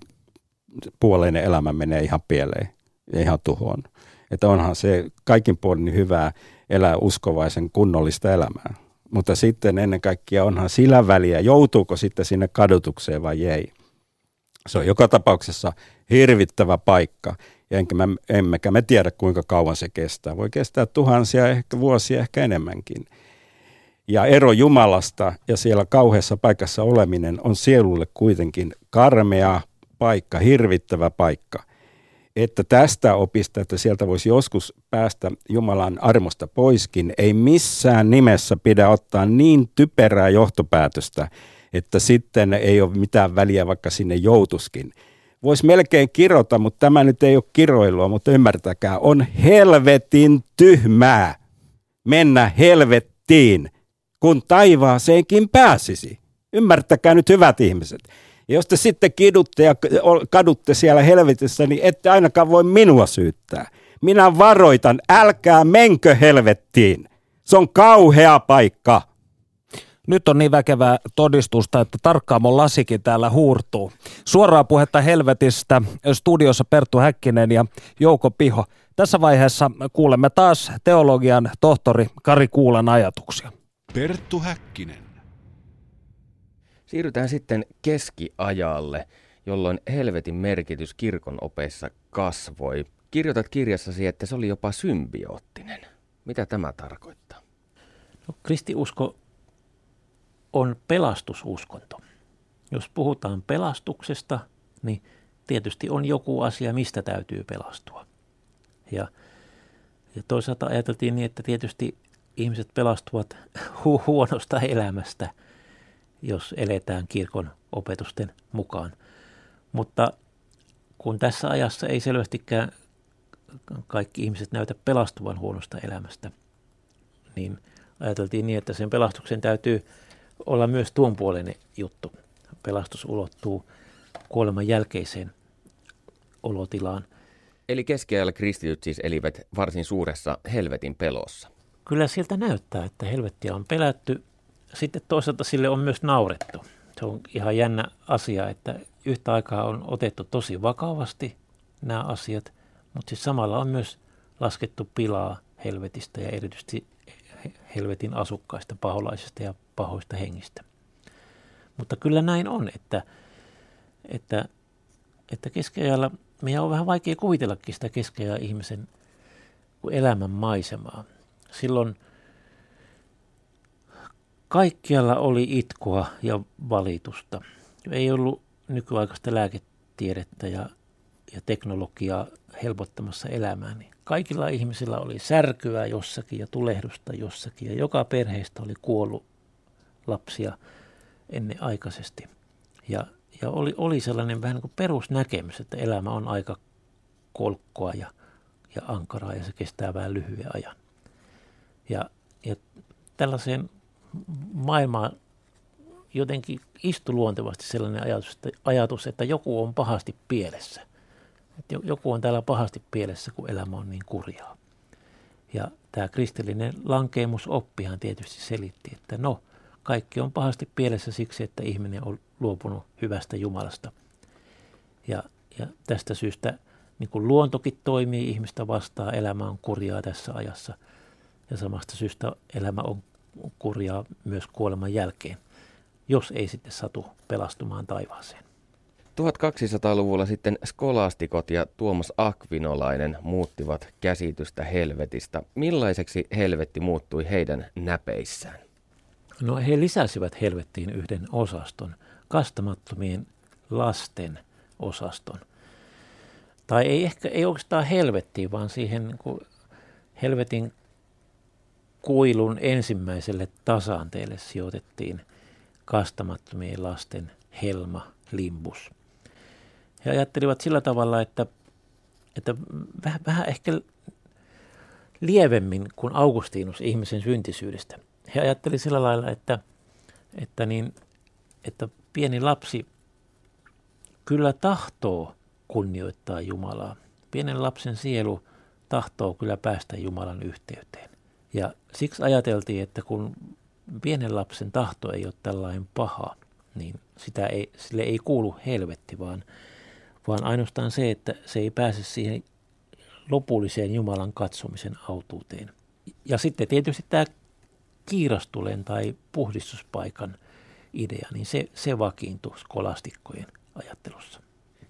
puoleinen elämä menee ihan pieleen ja ihan tuhoon. Että onhan se kaikin puolin hyvää elää uskovaisen kunnollista elämää. Mutta sitten ennen kaikkea onhan sillä väliä, joutuuko sitten sinne kadotukseen vai ei. Se on joka tapauksessa hirvittävä paikka, enkä mä, emmekä me tiedä kuinka kauan se kestää. Voi kestää tuhansia, ehkä vuosia, ehkä enemmänkin. Ja ero Jumalasta ja siellä kauheassa paikassa oleminen on sielulle kuitenkin karmea paikka, hirvittävä paikka että tästä opista, että sieltä voisi joskus päästä Jumalan armosta poiskin, ei missään nimessä pidä ottaa niin typerää johtopäätöstä, että sitten ei ole mitään väliä, vaikka sinne joutuskin. Voisi melkein kirota, mutta tämä nyt ei ole kiroilua, mutta ymmärtäkää, on helvetin tyhmää mennä helvettiin, kun taivaaseenkin pääsisi. Ymmärtäkää nyt hyvät ihmiset. Ja jos te sitten kidutte ja kadutte siellä helvetissä, niin ette ainakaan voi minua syyttää. Minä varoitan, älkää menkö helvettiin. Se on kauhea paikka. Nyt on niin väkevää todistusta, että tarkkaamon lasikin täällä huurtuu. Suoraa puhetta helvetistä, studiossa Perttu Häkkinen ja Jouko Piho. Tässä vaiheessa kuulemme taas teologian tohtori Kari Kuulan ajatuksia. Perttu Häkkinen. Siirrytään sitten keskiajalle, jolloin helvetin merkitys kirkon opeissa kasvoi. Kirjoitat kirjassasi, että se oli jopa symbioottinen. Mitä tämä tarkoittaa? No, kristiusko on pelastususkonto. Jos puhutaan pelastuksesta, niin tietysti on joku asia, mistä täytyy pelastua. Ja, ja toisaalta ajateltiin niin, että tietysti ihmiset pelastuvat hu- huonosta elämästä – jos eletään kirkon opetusten mukaan. Mutta kun tässä ajassa ei selvästikään kaikki ihmiset näytä pelastuvan huonosta elämästä, niin ajateltiin niin, että sen pelastuksen täytyy olla myös tuon puoleinen juttu. Pelastus ulottuu kuoleman jälkeiseen olotilaan. Eli keskiajalla kristityt siis elivät varsin suuressa helvetin pelossa. Kyllä siltä näyttää, että helvettiä on pelätty sitten toisaalta sille on myös naurettu. Se on ihan jännä asia, että yhtä aikaa on otettu tosi vakavasti nämä asiat, mutta siis samalla on myös laskettu pilaa helvetistä ja erityisesti helvetin asukkaista, paholaisista ja pahoista hengistä. Mutta kyllä näin on, että, että, että keskiajalla meidän on vähän vaikea kuvitellakin sitä keskiajan ihmisen elämän maisemaa. Silloin – Kaikkialla oli itkua ja valitusta. Ei ollut nykyaikaista lääketiedettä ja, ja teknologiaa helpottamassa elämää. Niin kaikilla ihmisillä oli särkyä jossakin ja tulehdusta jossakin ja joka perheestä oli kuollut lapsia ennenaikaisesti. Ja, ja oli, oli sellainen vähän niin kuin perusnäkemys, että elämä on aika kolkkoa ja, ja ankaraa ja se kestää vähän lyhyen ajan. Ja, ja tällaiseen maailmaan jotenkin istui luontevasti sellainen ajatus että, ajatus, että joku on pahasti pielessä. Että joku on täällä pahasti pielessä, kun elämä on niin kurjaa. Ja tämä kristillinen lankeemusoppihan tietysti selitti, että no, kaikki on pahasti pielessä siksi, että ihminen on luopunut hyvästä Jumalasta. Ja, ja tästä syystä niin kuin luontokin toimii ihmistä vastaan, elämä on kurjaa tässä ajassa. Ja samasta syystä elämä on kurjaa myös kuoleman jälkeen, jos ei sitten satu pelastumaan taivaaseen. 1200-luvulla sitten skolastikot ja Tuomas Akvinolainen muuttivat käsitystä helvetistä. Millaiseksi helvetti muuttui heidän näpeissään? No he lisäsivät helvettiin yhden osaston, kastamattomien lasten osaston. Tai ei ehkä ei oikeastaan helvettiin, vaan siihen niin helvetin kuilun ensimmäiselle tasanteelle sijoitettiin kastamattomien lasten helma, limbus. He ajattelivat sillä tavalla, että, että vähän, vähän ehkä lievemmin kuin Augustinus ihmisen syntisyydestä. He ajattelivat sillä lailla, että, että, niin, että pieni lapsi kyllä tahtoo kunnioittaa Jumalaa. Pienen lapsen sielu tahtoo kyllä päästä Jumalan yhteyteen. Ja siksi ajateltiin, että kun pienen lapsen tahto ei ole tällainen paha, niin sitä ei, sille ei kuulu helvetti, vaan, vaan ainoastaan se, että se ei pääse siihen lopulliseen Jumalan katsomisen autuuteen. Ja sitten tietysti tämä kiirastulen tai puhdistuspaikan idea, niin se, se vakiintui skolastikkojen ajattelussa.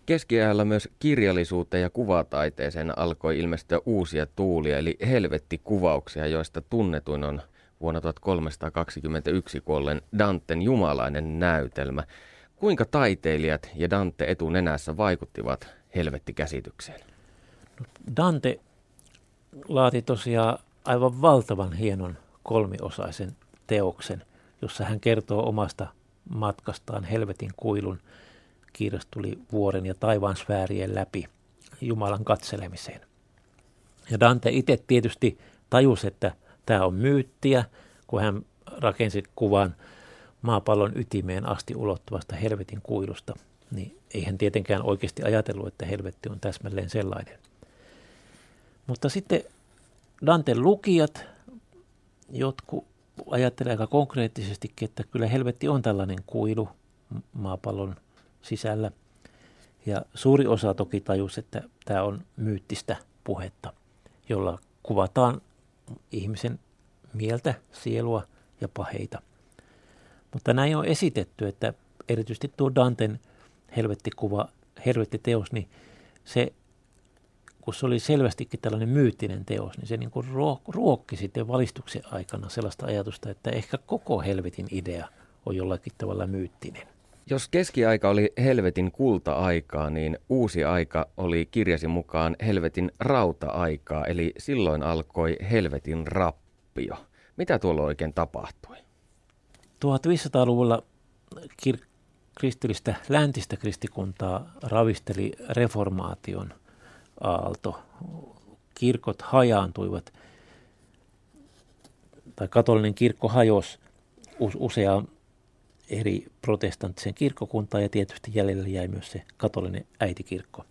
Keskiajalla myös kirjallisuuteen ja kuvataiteeseen alkoi ilmestyä uusia tuulia, eli helvettikuvauksia, joista tunnetuin on vuonna 1321 kuolleen Danten jumalainen näytelmä. Kuinka taiteilijat ja Dante etunenässä vaikuttivat helvettikäsitykseen? No, Dante laati tosiaan aivan valtavan hienon kolmiosaisen teoksen, jossa hän kertoo omasta matkastaan helvetin kuilun – tuli vuoren ja taivaan sfäärien läpi Jumalan katselemiseen. Ja Dante itse tietysti tajusi, että tämä on myyttiä, kun hän rakensi kuvan maapallon ytimeen asti ulottuvasta helvetin kuilusta, niin ei hän tietenkään oikeasti ajatellut, että helvetti on täsmälleen sellainen. Mutta sitten Danten lukijat, jotkut ajattelevat aika konkreettisesti, että kyllä helvetti on tällainen kuilu maapallon sisällä. Ja suuri osa toki tajusi, että tämä on myyttistä puhetta, jolla kuvataan ihmisen mieltä, sielua ja paheita. Mutta näin on esitetty, että erityisesti tuo Danten helvettikuva, helvettiteos, niin se, kun se oli selvästikin tällainen myyttinen teos, niin se niin kuin ruokki sitten valistuksen aikana sellaista ajatusta, että ehkä koko helvetin idea on jollakin tavalla myyttinen. Jos keskiaika oli helvetin kulta-aikaa, niin uusi aika oli kirjasi mukaan helvetin rauta-aikaa, eli silloin alkoi helvetin rappio. Mitä tuolla oikein tapahtui? 1500-luvulla kir- kristillistä läntistä kristikuntaa ravisteli reformaation aalto. Kirkot hajaantuivat, tai katolinen kirkko hajosi useaan eri protestanttisen kirkkokuntaan ja tietysti jäljelle jäi myös se katolinen äitikirkko.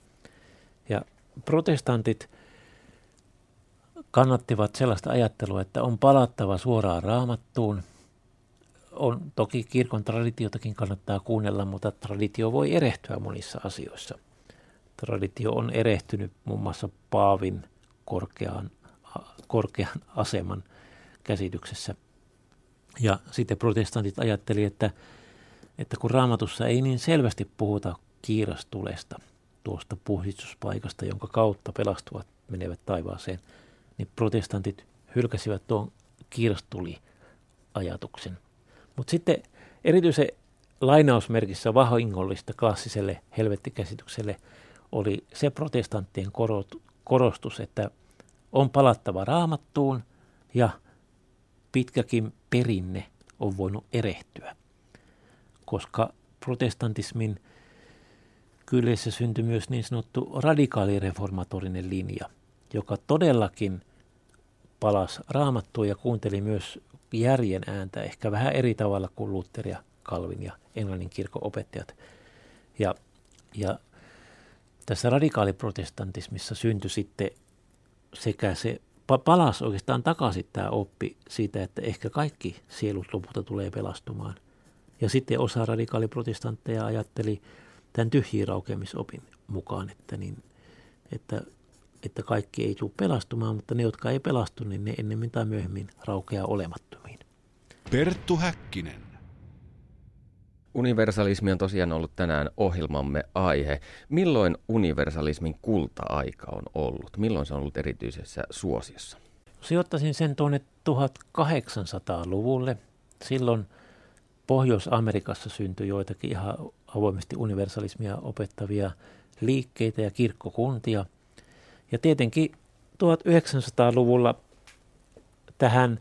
Ja protestantit kannattivat sellaista ajattelua, että on palattava suoraan raamattuun. On, toki kirkon traditiotakin kannattaa kuunnella, mutta traditio voi erehtyä monissa asioissa. Traditio on erehtynyt muun muassa Paavin korkean, korkean aseman käsityksessä – ja sitten protestantit ajatteli, että, että kun raamatussa ei niin selvästi puhuta kiirastulesta, tuosta puhdistuspaikasta, jonka kautta pelastuvat menevät taivaaseen, niin protestantit hylkäsivät tuon kiirastuli-ajatuksen. Mutta sitten erityisen lainausmerkissä vahingollista klassiselle helvettikäsitykselle oli se protestanttien korostus, että on palattava raamattuun ja pitkäkin perinne on voinut erehtyä. koska protestantismin kyljessä syntyi myös niin sanottu radikaalireformatorinen linja, joka todellakin palasi raamattua ja kuunteli myös järjen ääntä ehkä vähän eri tavalla kuin Luther ja Calvin ja Englannin kirkon opettajat. Ja, ja tässä radikaaliprotestantismissa syntyi sitten sekä se palasi oikeastaan takaisin tämä oppi siitä, että ehkä kaikki sielut lopulta tulee pelastumaan. Ja sitten osa radikaaliprotestantteja ajatteli tämän tyhjiiraukeamisopin mukaan, että, niin, että, että kaikki ei tule pelastumaan, mutta ne, jotka ei pelastu, niin ne ennemmin tai myöhemmin raukeaa olemattomiin. Perttu Häkkinen. Universalismi on tosiaan ollut tänään ohjelmamme aihe. Milloin universalismin kulta-aika on ollut? Milloin se on ollut erityisessä suosiossa? Sijoittaisin sen tuonne 1800-luvulle. Silloin Pohjois-Amerikassa syntyi joitakin ihan avoimesti universalismia opettavia liikkeitä ja kirkkokuntia. Ja tietenkin 1900-luvulla tähän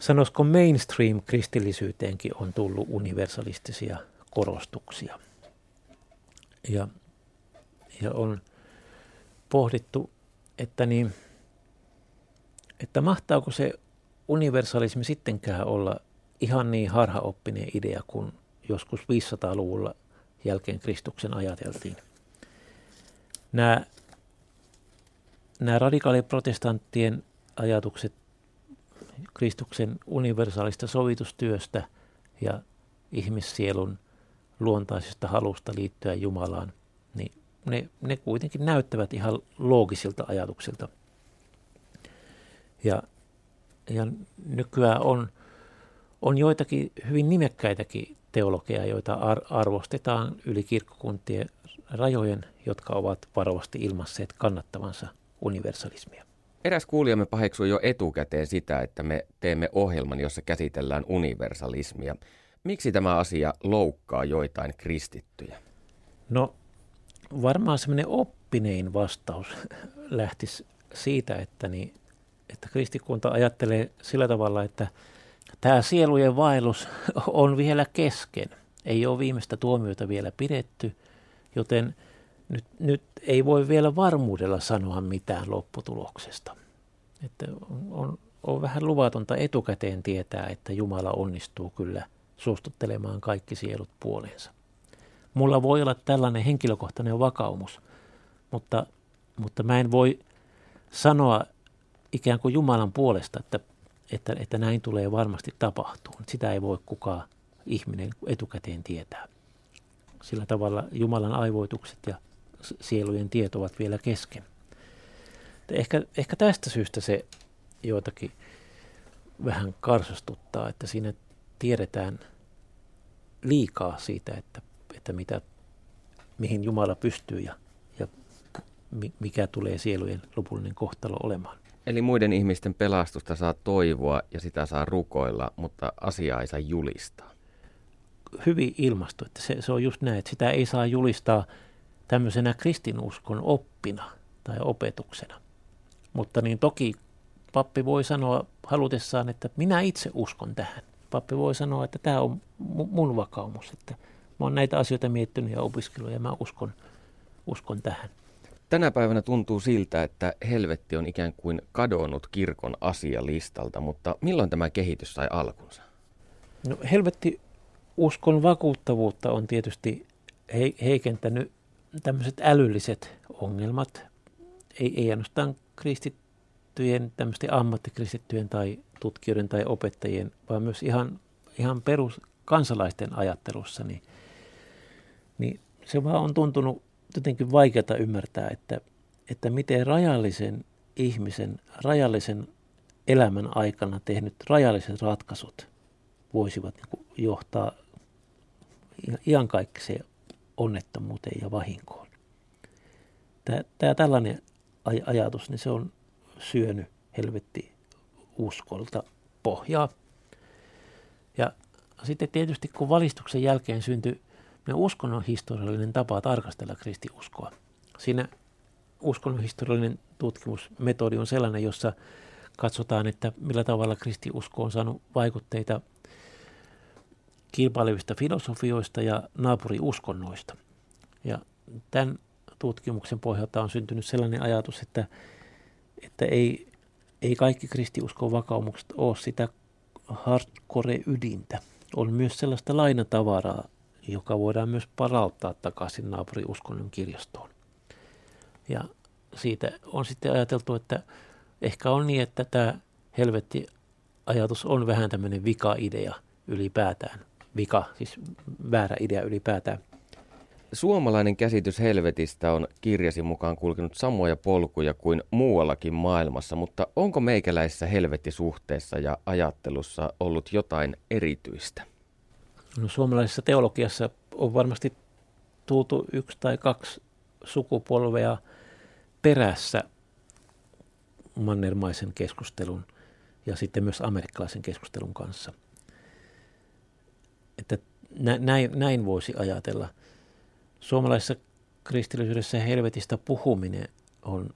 sanoisiko mainstream-kristillisyyteenkin on tullut universalistisia korostuksia. Ja, ja on pohdittu, että, niin, että mahtaako se universalismi sittenkään olla ihan niin harhaoppinen idea kuin joskus 500-luvulla jälkeen Kristuksen ajateltiin. Nämä, nämä radikaaliprotestanttien ajatukset Kristuksen universaalista sovitustyöstä ja ihmissielun luontaisesta halusta liittyä Jumalaan, niin ne, ne kuitenkin näyttävät ihan loogisilta ajatuksilta. Ja, ja nykyään on, on joitakin hyvin nimekkäitäkin teologiaa, joita ar- arvostetaan yli kirkkokuntien rajojen, jotka ovat varovasti ilmasseet kannattavansa universalismia. Eräs kuulijamme paheksui jo etukäteen sitä, että me teemme ohjelman, jossa käsitellään universalismia. Miksi tämä asia loukkaa joitain kristittyjä? No varmaan semmoinen oppinein vastaus lähtisi siitä, että, niin, että kristikunta ajattelee sillä tavalla, että tämä sielujen vaellus on vielä kesken. Ei ole viimeistä tuomiota vielä pidetty, joten – nyt, nyt ei voi vielä varmuudella sanoa mitään lopputuloksesta. Että on, on, vähän luvatonta etukäteen tietää, että Jumala onnistuu kyllä suostuttelemaan kaikki sielut puoleensa. Mulla voi olla tällainen henkilökohtainen vakaumus, mutta, mutta mä en voi sanoa ikään kuin Jumalan puolesta, että, että, että näin tulee varmasti tapahtumaan. Sitä ei voi kukaan ihminen etukäteen tietää. Sillä tavalla Jumalan aivoitukset ja sielujen tiet ovat vielä kesken. Ehkä, ehkä tästä syystä se joitakin vähän karsastuttaa, että siinä tiedetään liikaa siitä, että, että mitä, mihin Jumala pystyy ja, ja mikä tulee sielujen lopullinen kohtalo olemaan. Eli muiden ihmisten pelastusta saa toivoa ja sitä saa rukoilla, mutta asiaa ei saa julistaa. Hyvin ilmasto, että se, se on just näin, että sitä ei saa julistaa – tämmöisenä kristinuskon oppina tai opetuksena. Mutta niin toki pappi voi sanoa halutessaan, että minä itse uskon tähän. Pappi voi sanoa, että tämä on mun vakaumus, että mä oon näitä asioita miettinyt ja opiskellut ja mä uskon, uskon tähän. Tänä päivänä tuntuu siltä, että helvetti on ikään kuin kadonnut kirkon asialistalta, mutta milloin tämä kehitys sai alkunsa? No, helvetti uskon vakuuttavuutta on tietysti heikentänyt tämmöiset älylliset ongelmat, ei, ei ainoastaan kristittyjen, tämmöisten ammattikristittyjen tai tutkijoiden tai opettajien, vaan myös ihan, ihan perus kansalaisten ajattelussa, niin, niin se vaan on tuntunut jotenkin vaikeata ymmärtää, että, että miten rajallisen ihmisen, rajallisen elämän aikana tehnyt rajalliset ratkaisut voisivat niin johtaa iankaikkiseen onnettomuuteen ja vahinkoon. Tämä, tämä tällainen aj- ajatus, niin se on syönyt helvetti uskolta pohjaa. Ja sitten tietysti kun valistuksen jälkeen syntyi uskonnon historiallinen tapa tarkastella kristiuskoa. Siinä uskonnon historiallinen tutkimusmetodi on sellainen, jossa katsotaan, että millä tavalla kristiusko on saanut vaikutteita kilpailevista filosofioista ja naapuriuskonnoista. Ja tämän tutkimuksen pohjalta on syntynyt sellainen ajatus, että, että ei, ei kaikki kristiuskon vakaumukset ole sitä hardcore-ydintä. On myös sellaista lainatavaraa, joka voidaan myös palauttaa takaisin naapuriuskonnon kirjastoon. Ja siitä on sitten ajateltu, että ehkä on niin, että tämä helvetti-ajatus on vähän tämmöinen vika-idea ylipäätään. Vika, siis väärä idea ylipäätään. Suomalainen käsitys helvetistä on kirjasi mukaan kulkenut samoja polkuja kuin muuallakin maailmassa, mutta onko meikäläisessä helvettisuhteessa ja ajattelussa ollut jotain erityistä? No, suomalaisessa teologiassa on varmasti tultu yksi tai kaksi sukupolvea perässä mannermaisen keskustelun ja sitten myös amerikkalaisen keskustelun kanssa. Että näin, näin voisi ajatella. Suomalaisessa kristillisyydessä helvetistä puhuminen on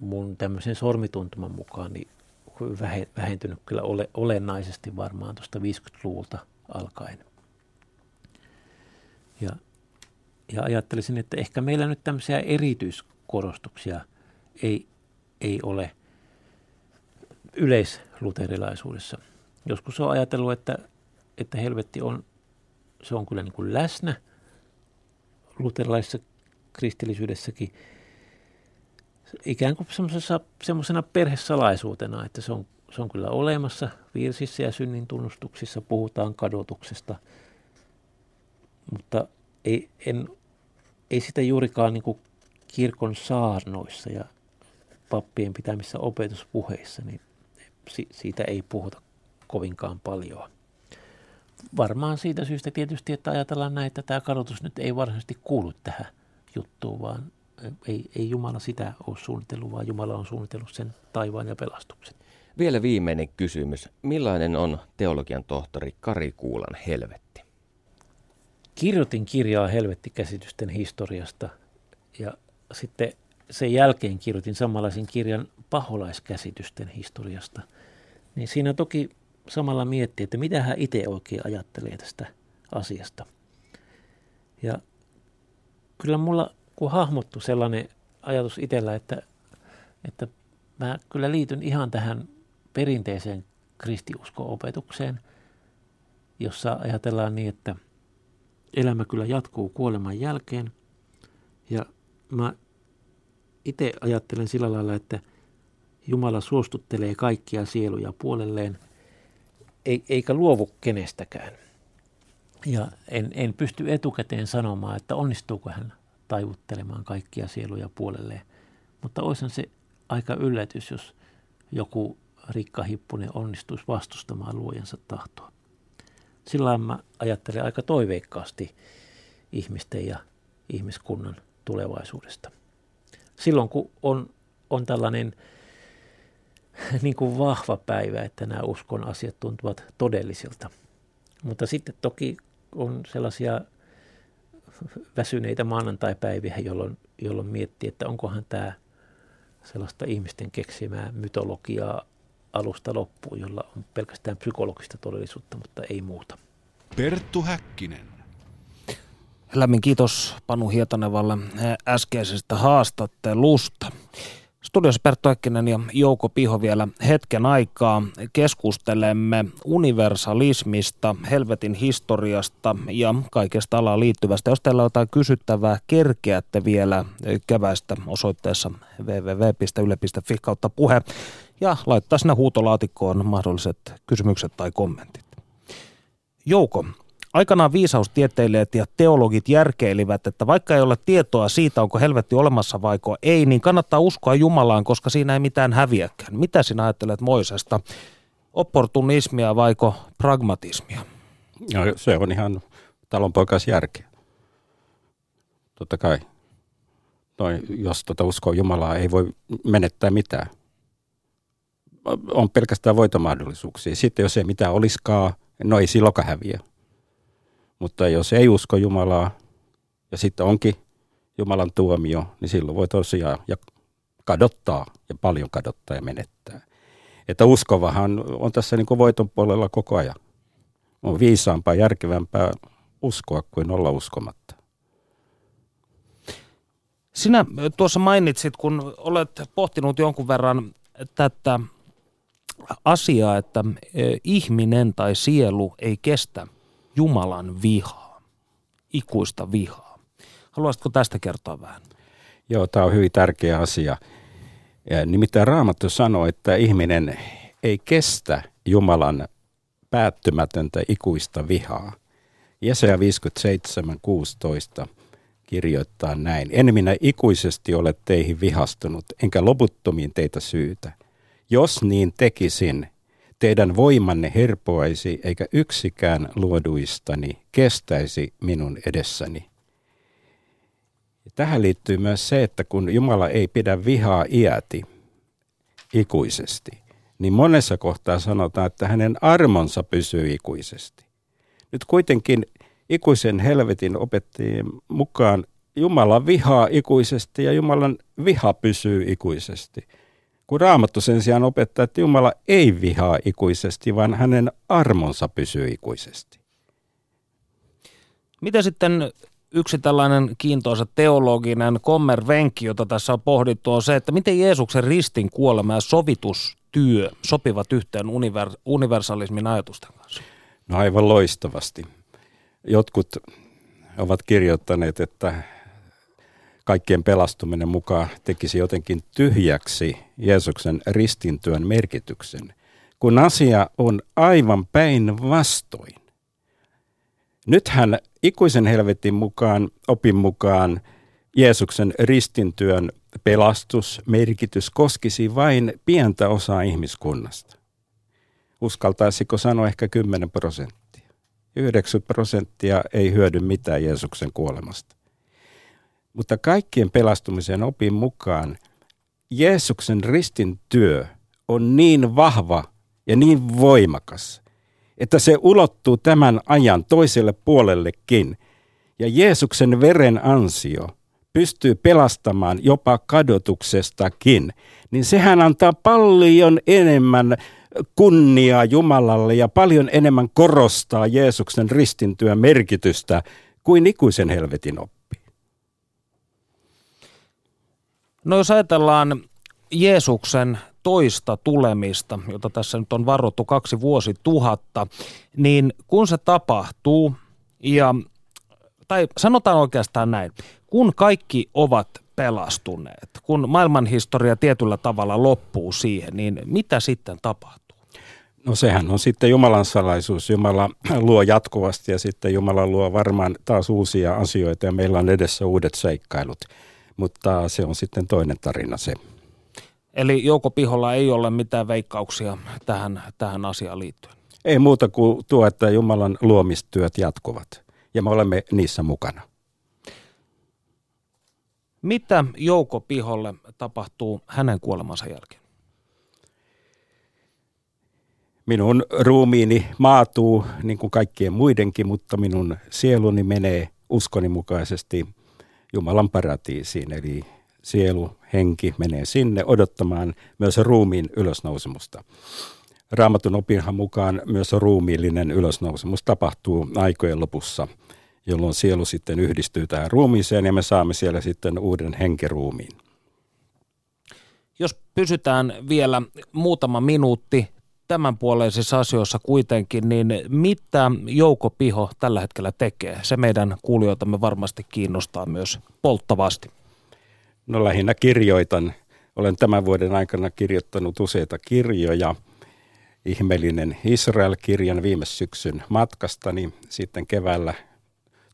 mun tämmöisen sormituntuman mukaan niin vähentynyt kyllä ole, olennaisesti varmaan tuosta 50-luvulta alkaen. Ja, ja ajattelisin, että ehkä meillä nyt tämmöisiä erityiskorostuksia ei, ei ole yleisluterilaisuudessa. Joskus on ajatellut, että, että helvetti on, se on kyllä niin kuin läsnä luterilaisessa kristillisyydessäkin ikään kuin semmoisena perhesalaisuutena, että se on, se on kyllä olemassa. Virsissä ja synnin tunnustuksissa puhutaan kadotuksesta – mutta ei, en, ei sitä juurikaan niin kuin kirkon saarnoissa ja pappien pitämissä opetuspuheissa, niin siitä ei puhuta kovinkaan paljon. Varmaan siitä syystä tietysti, että ajatellaan näin, että tämä kadotus nyt ei varsinaisesti kuulu tähän juttuun, vaan ei, ei Jumala sitä ole suunnitellut, vaan Jumala on suunnitellut sen taivaan ja pelastuksen. Vielä viimeinen kysymys. Millainen on teologian tohtori Kari Kuulan helvetti? kirjoitin kirjaa helvettikäsitysten historiasta ja sitten sen jälkeen kirjoitin samanlaisen kirjan paholaiskäsitysten historiasta. Niin siinä toki samalla miettii, että mitä hän itse oikein ajattelee tästä asiasta. Ja kyllä mulla kun hahmottu sellainen ajatus itsellä, että, että mä kyllä liityn ihan tähän perinteiseen kristiusko-opetukseen, jossa ajatellaan niin, että – elämä kyllä jatkuu kuoleman jälkeen. Ja mä itse ajattelen sillä lailla, että Jumala suostuttelee kaikkia sieluja puolelleen, eikä luovu kenestäkään. Ja en, en pysty etukäteen sanomaan, että onnistuuko hän taivuttelemaan kaikkia sieluja puolelleen. Mutta olisihan se aika yllätys, jos joku rikka hippunen onnistuisi vastustamaan luojansa tahtoa sillä mä ajattelen aika toiveikkaasti ihmisten ja ihmiskunnan tulevaisuudesta. Silloin kun on, on tällainen niin kuin vahva päivä, että nämä uskon asiat tuntuvat todellisilta. Mutta sitten toki on sellaisia väsyneitä maanantai-päiviä, jolloin, jolloin miettii, että onkohan tämä sellaista ihmisten keksimää mytologiaa alusta loppuun, jolla on pelkästään psykologista todellisuutta, mutta ei muuta. Perttu Häkkinen. Lämmin kiitos Panu Hietanevalle äskeisestä haastattelusta. Studiossa Perttu Häkkinen ja Jouko Piho vielä hetken aikaa. Keskustelemme universalismista, helvetin historiasta ja kaikesta alaan liittyvästä. Jos teillä on jotain kysyttävää, kerkeätte vielä keväistä osoitteessa www.yle.fi kautta puhe ja laittaa sinne huutolaatikkoon mahdolliset kysymykset tai kommentit. Jouko, aikanaan viisaustieteilijät ja teologit järkeilivät, että vaikka ei ole tietoa siitä, onko helvetti olemassa vaiko ei, niin kannattaa uskoa Jumalaan, koska siinä ei mitään häviäkään. Mitä sinä ajattelet Moisesta? Opportunismia vaiko pragmatismia? No, se on ihan talonpoikas järkeä. Totta kai. Toi, jos tuota uskoo Jumalaa, ei voi menettää mitään. On pelkästään voitomahdollisuuksia. Sitten jos ei mitään olisikaan, no ei silloinkaan häviä. Mutta jos ei usko Jumalaa ja sitten onkin Jumalan tuomio, niin silloin voi tosiaan ja kadottaa ja paljon kadottaa ja menettää. Että uskovahan on tässä niin kuin voiton puolella koko ajan. On viisaampaa, järkevämpää uskoa kuin olla uskomatta. Sinä tuossa mainitsit, kun olet pohtinut jonkun verran tätä asiaa, että ihminen tai sielu ei kestä Jumalan vihaa, ikuista vihaa. Haluaisitko tästä kertoa vähän? Joo, tämä on hyvin tärkeä asia. Nimittäin Raamattu sanoo, että ihminen ei kestä Jumalan päättymätöntä ikuista vihaa. Jesaja 57, 16 kirjoittaa näin. En minä ikuisesti ole teihin vihastunut, enkä loputtomiin teitä syytä. Jos niin tekisin, teidän voimanne herpoaisi, eikä yksikään luoduistani kestäisi minun edessäni. Ja tähän liittyy myös se, että kun Jumala ei pidä vihaa iäti ikuisesti, niin monessa kohtaa sanotaan, että hänen armonsa pysyy ikuisesti. Nyt kuitenkin ikuisen helvetin opettajien mukaan Jumala vihaa ikuisesti ja Jumalan viha pysyy ikuisesti. Kun Raamattu sen sijaan opettaa, että Jumala ei vihaa ikuisesti, vaan hänen armonsa pysyy ikuisesti. Miten sitten yksi tällainen kiintoisa teologinen kommervenkki, jota tässä on pohdittu, on se, että miten Jeesuksen ristin kuolema ja sovitustyö sopivat yhteen univer- universalismin ajatusten kanssa? No aivan loistavasti. Jotkut ovat kirjoittaneet, että kaikkien pelastuminen mukaan tekisi jotenkin tyhjäksi Jeesuksen ristintyön merkityksen, kun asia on aivan päinvastoin. Nythän ikuisen helvetin mukaan, opin mukaan, Jeesuksen ristintyön pelastusmerkitys koskisi vain pientä osaa ihmiskunnasta. Uskaltaisiko sanoa ehkä 10 prosenttia. 9 prosenttia ei hyödy mitään Jeesuksen kuolemasta. Mutta kaikkien pelastumisen opin mukaan Jeesuksen ristin työ on niin vahva ja niin voimakas, että se ulottuu tämän ajan toiselle puolellekin. Ja Jeesuksen veren ansio pystyy pelastamaan jopa kadotuksestakin, niin sehän antaa paljon enemmän kunniaa Jumalalle ja paljon enemmän korostaa Jeesuksen ristintyön merkitystä kuin ikuisen helvetin oppi. No jos ajatellaan Jeesuksen toista tulemista, jota tässä nyt on varottu kaksi vuosituhatta, niin kun se tapahtuu, ja, tai sanotaan oikeastaan näin, kun kaikki ovat pelastuneet, kun maailmanhistoria tietyllä tavalla loppuu siihen, niin mitä sitten tapahtuu? No sehän on sitten Jumalan salaisuus. Jumala luo jatkuvasti ja sitten Jumala luo varmaan taas uusia asioita ja meillä on edessä uudet seikkailut mutta se on sitten toinen tarina se. Eli Jouko Piholla ei ole mitään veikkauksia tähän, tähän asiaan liittyen? Ei muuta kuin tuo, että Jumalan luomistyöt jatkuvat ja me olemme niissä mukana. Mitä Jouko Piholle tapahtuu hänen kuolemansa jälkeen? Minun ruumiini maatuu niin kuin kaikkien muidenkin, mutta minun sieluni menee uskoni mukaisesti Jumalan paratiisiin, eli sielu, henki menee sinne odottamaan myös ruumiin ylösnousemusta. Raamatun opinhan mukaan myös ruumiillinen ylösnousemus tapahtuu aikojen lopussa, jolloin sielu sitten yhdistyy tähän ruumiiseen ja me saamme siellä sitten uuden henkeruumiin. Jos pysytään vielä muutama minuutti tämänpuoleisissa asioissa kuitenkin, niin mitä Jouko Piho tällä hetkellä tekee? Se meidän kuulijoitamme varmasti kiinnostaa myös polttavasti. No lähinnä kirjoitan. Olen tämän vuoden aikana kirjoittanut useita kirjoja. Ihmeellinen Israel-kirjan viime syksyn matkastani. Sitten keväällä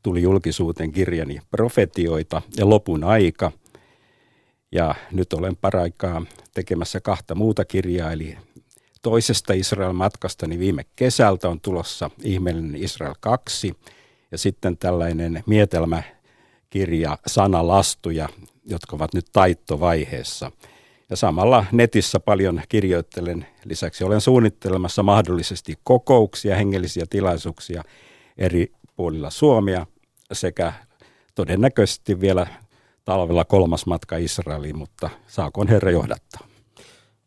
tuli julkisuuteen kirjani Profetioita ja lopun aika. Ja nyt olen paraikaa tekemässä kahta muuta kirjaa, eli toisesta Israel-matkastani niin viime kesältä on tulossa ihmeellinen Israel 2 ja sitten tällainen mietelmäkirja Sanalastuja, jotka ovat nyt taittovaiheessa. Ja samalla netissä paljon kirjoittelen. Lisäksi olen suunnittelemassa mahdollisesti kokouksia, hengellisiä tilaisuuksia eri puolilla Suomea sekä todennäköisesti vielä talvella kolmas matka Israeliin, mutta saakoon Herra johdattaa.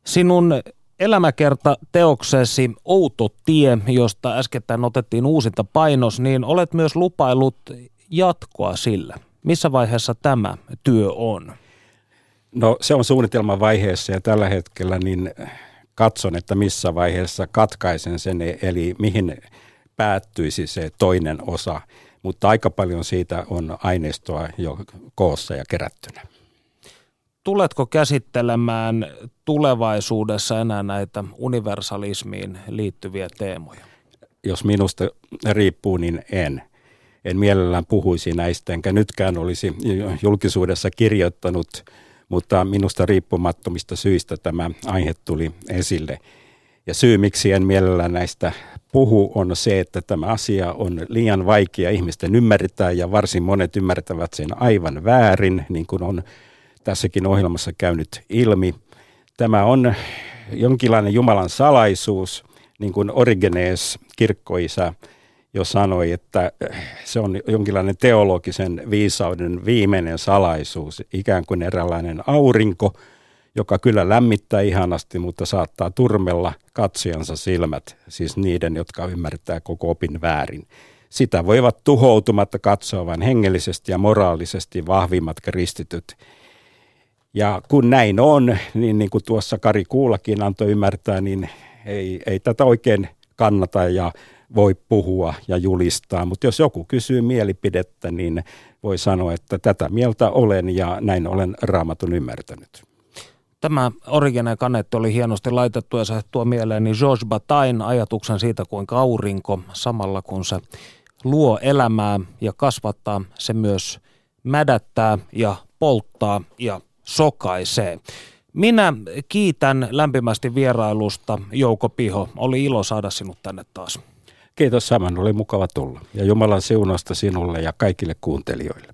Sinun elämäkerta teoksesi Outo tie, josta äskettäin otettiin uusinta painos, niin olet myös lupailut jatkoa sillä. Missä vaiheessa tämä työ on? No se on suunnitelman vaiheessa ja tällä hetkellä niin katson, että missä vaiheessa katkaisen sen, eli mihin päättyisi se toinen osa. Mutta aika paljon siitä on aineistoa jo koossa ja kerättynä. Tuletko käsittelemään tulevaisuudessa enää näitä universalismiin liittyviä teemoja? Jos minusta riippuu, niin en. En mielellään puhuisi näistä, enkä nytkään olisi julkisuudessa kirjoittanut – mutta minusta riippumattomista syistä tämä aihe tuli esille. Ja syy, miksi en mielellään näistä puhu, on se, että tämä asia on liian vaikea ihmisten ymmärtää ja varsin monet ymmärtävät sen aivan väärin, niin kuin on tässäkin ohjelmassa käynyt ilmi. Tämä on jonkinlainen Jumalan salaisuus, niin kuin Origenes, kirkkoisä, jo sanoi, että se on jonkinlainen teologisen viisauden viimeinen salaisuus, ikään kuin eräänlainen aurinko, joka kyllä lämmittää ihanasti, mutta saattaa turmella katsijansa silmät, siis niiden, jotka ymmärtää koko opin väärin. Sitä voivat tuhoutumatta katsoa vain hengellisesti ja moraalisesti vahvimmat kristityt. Ja kun näin on, niin, niin kuin tuossa Kari Kuulakin antoi ymmärtää, niin ei, ei tätä oikein kannata ja voi puhua ja julistaa, mutta jos joku kysyy mielipidettä, niin voi sanoa, että tätä mieltä olen ja näin olen raamatun ymmärtänyt. Tämä Origene kanetti oli hienosti laitettu ja se tuo mieleeni George Batain ajatuksen siitä, kuinka aurinko samalla kun se luo elämää ja kasvattaa, se myös mädättää ja polttaa ja sokaisee. Minä kiitän lämpimästi vierailusta, Jouko Piho. Oli ilo saada sinut tänne taas. Kiitos saman, oli mukava tulla. Ja Jumalan siunasta sinulle ja kaikille kuuntelijoille.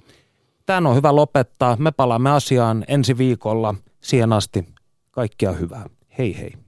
Tämä on hyvä lopettaa. Me palaamme asiaan ensi viikolla. Siihen asti kaikkea hyvää. Hei hei.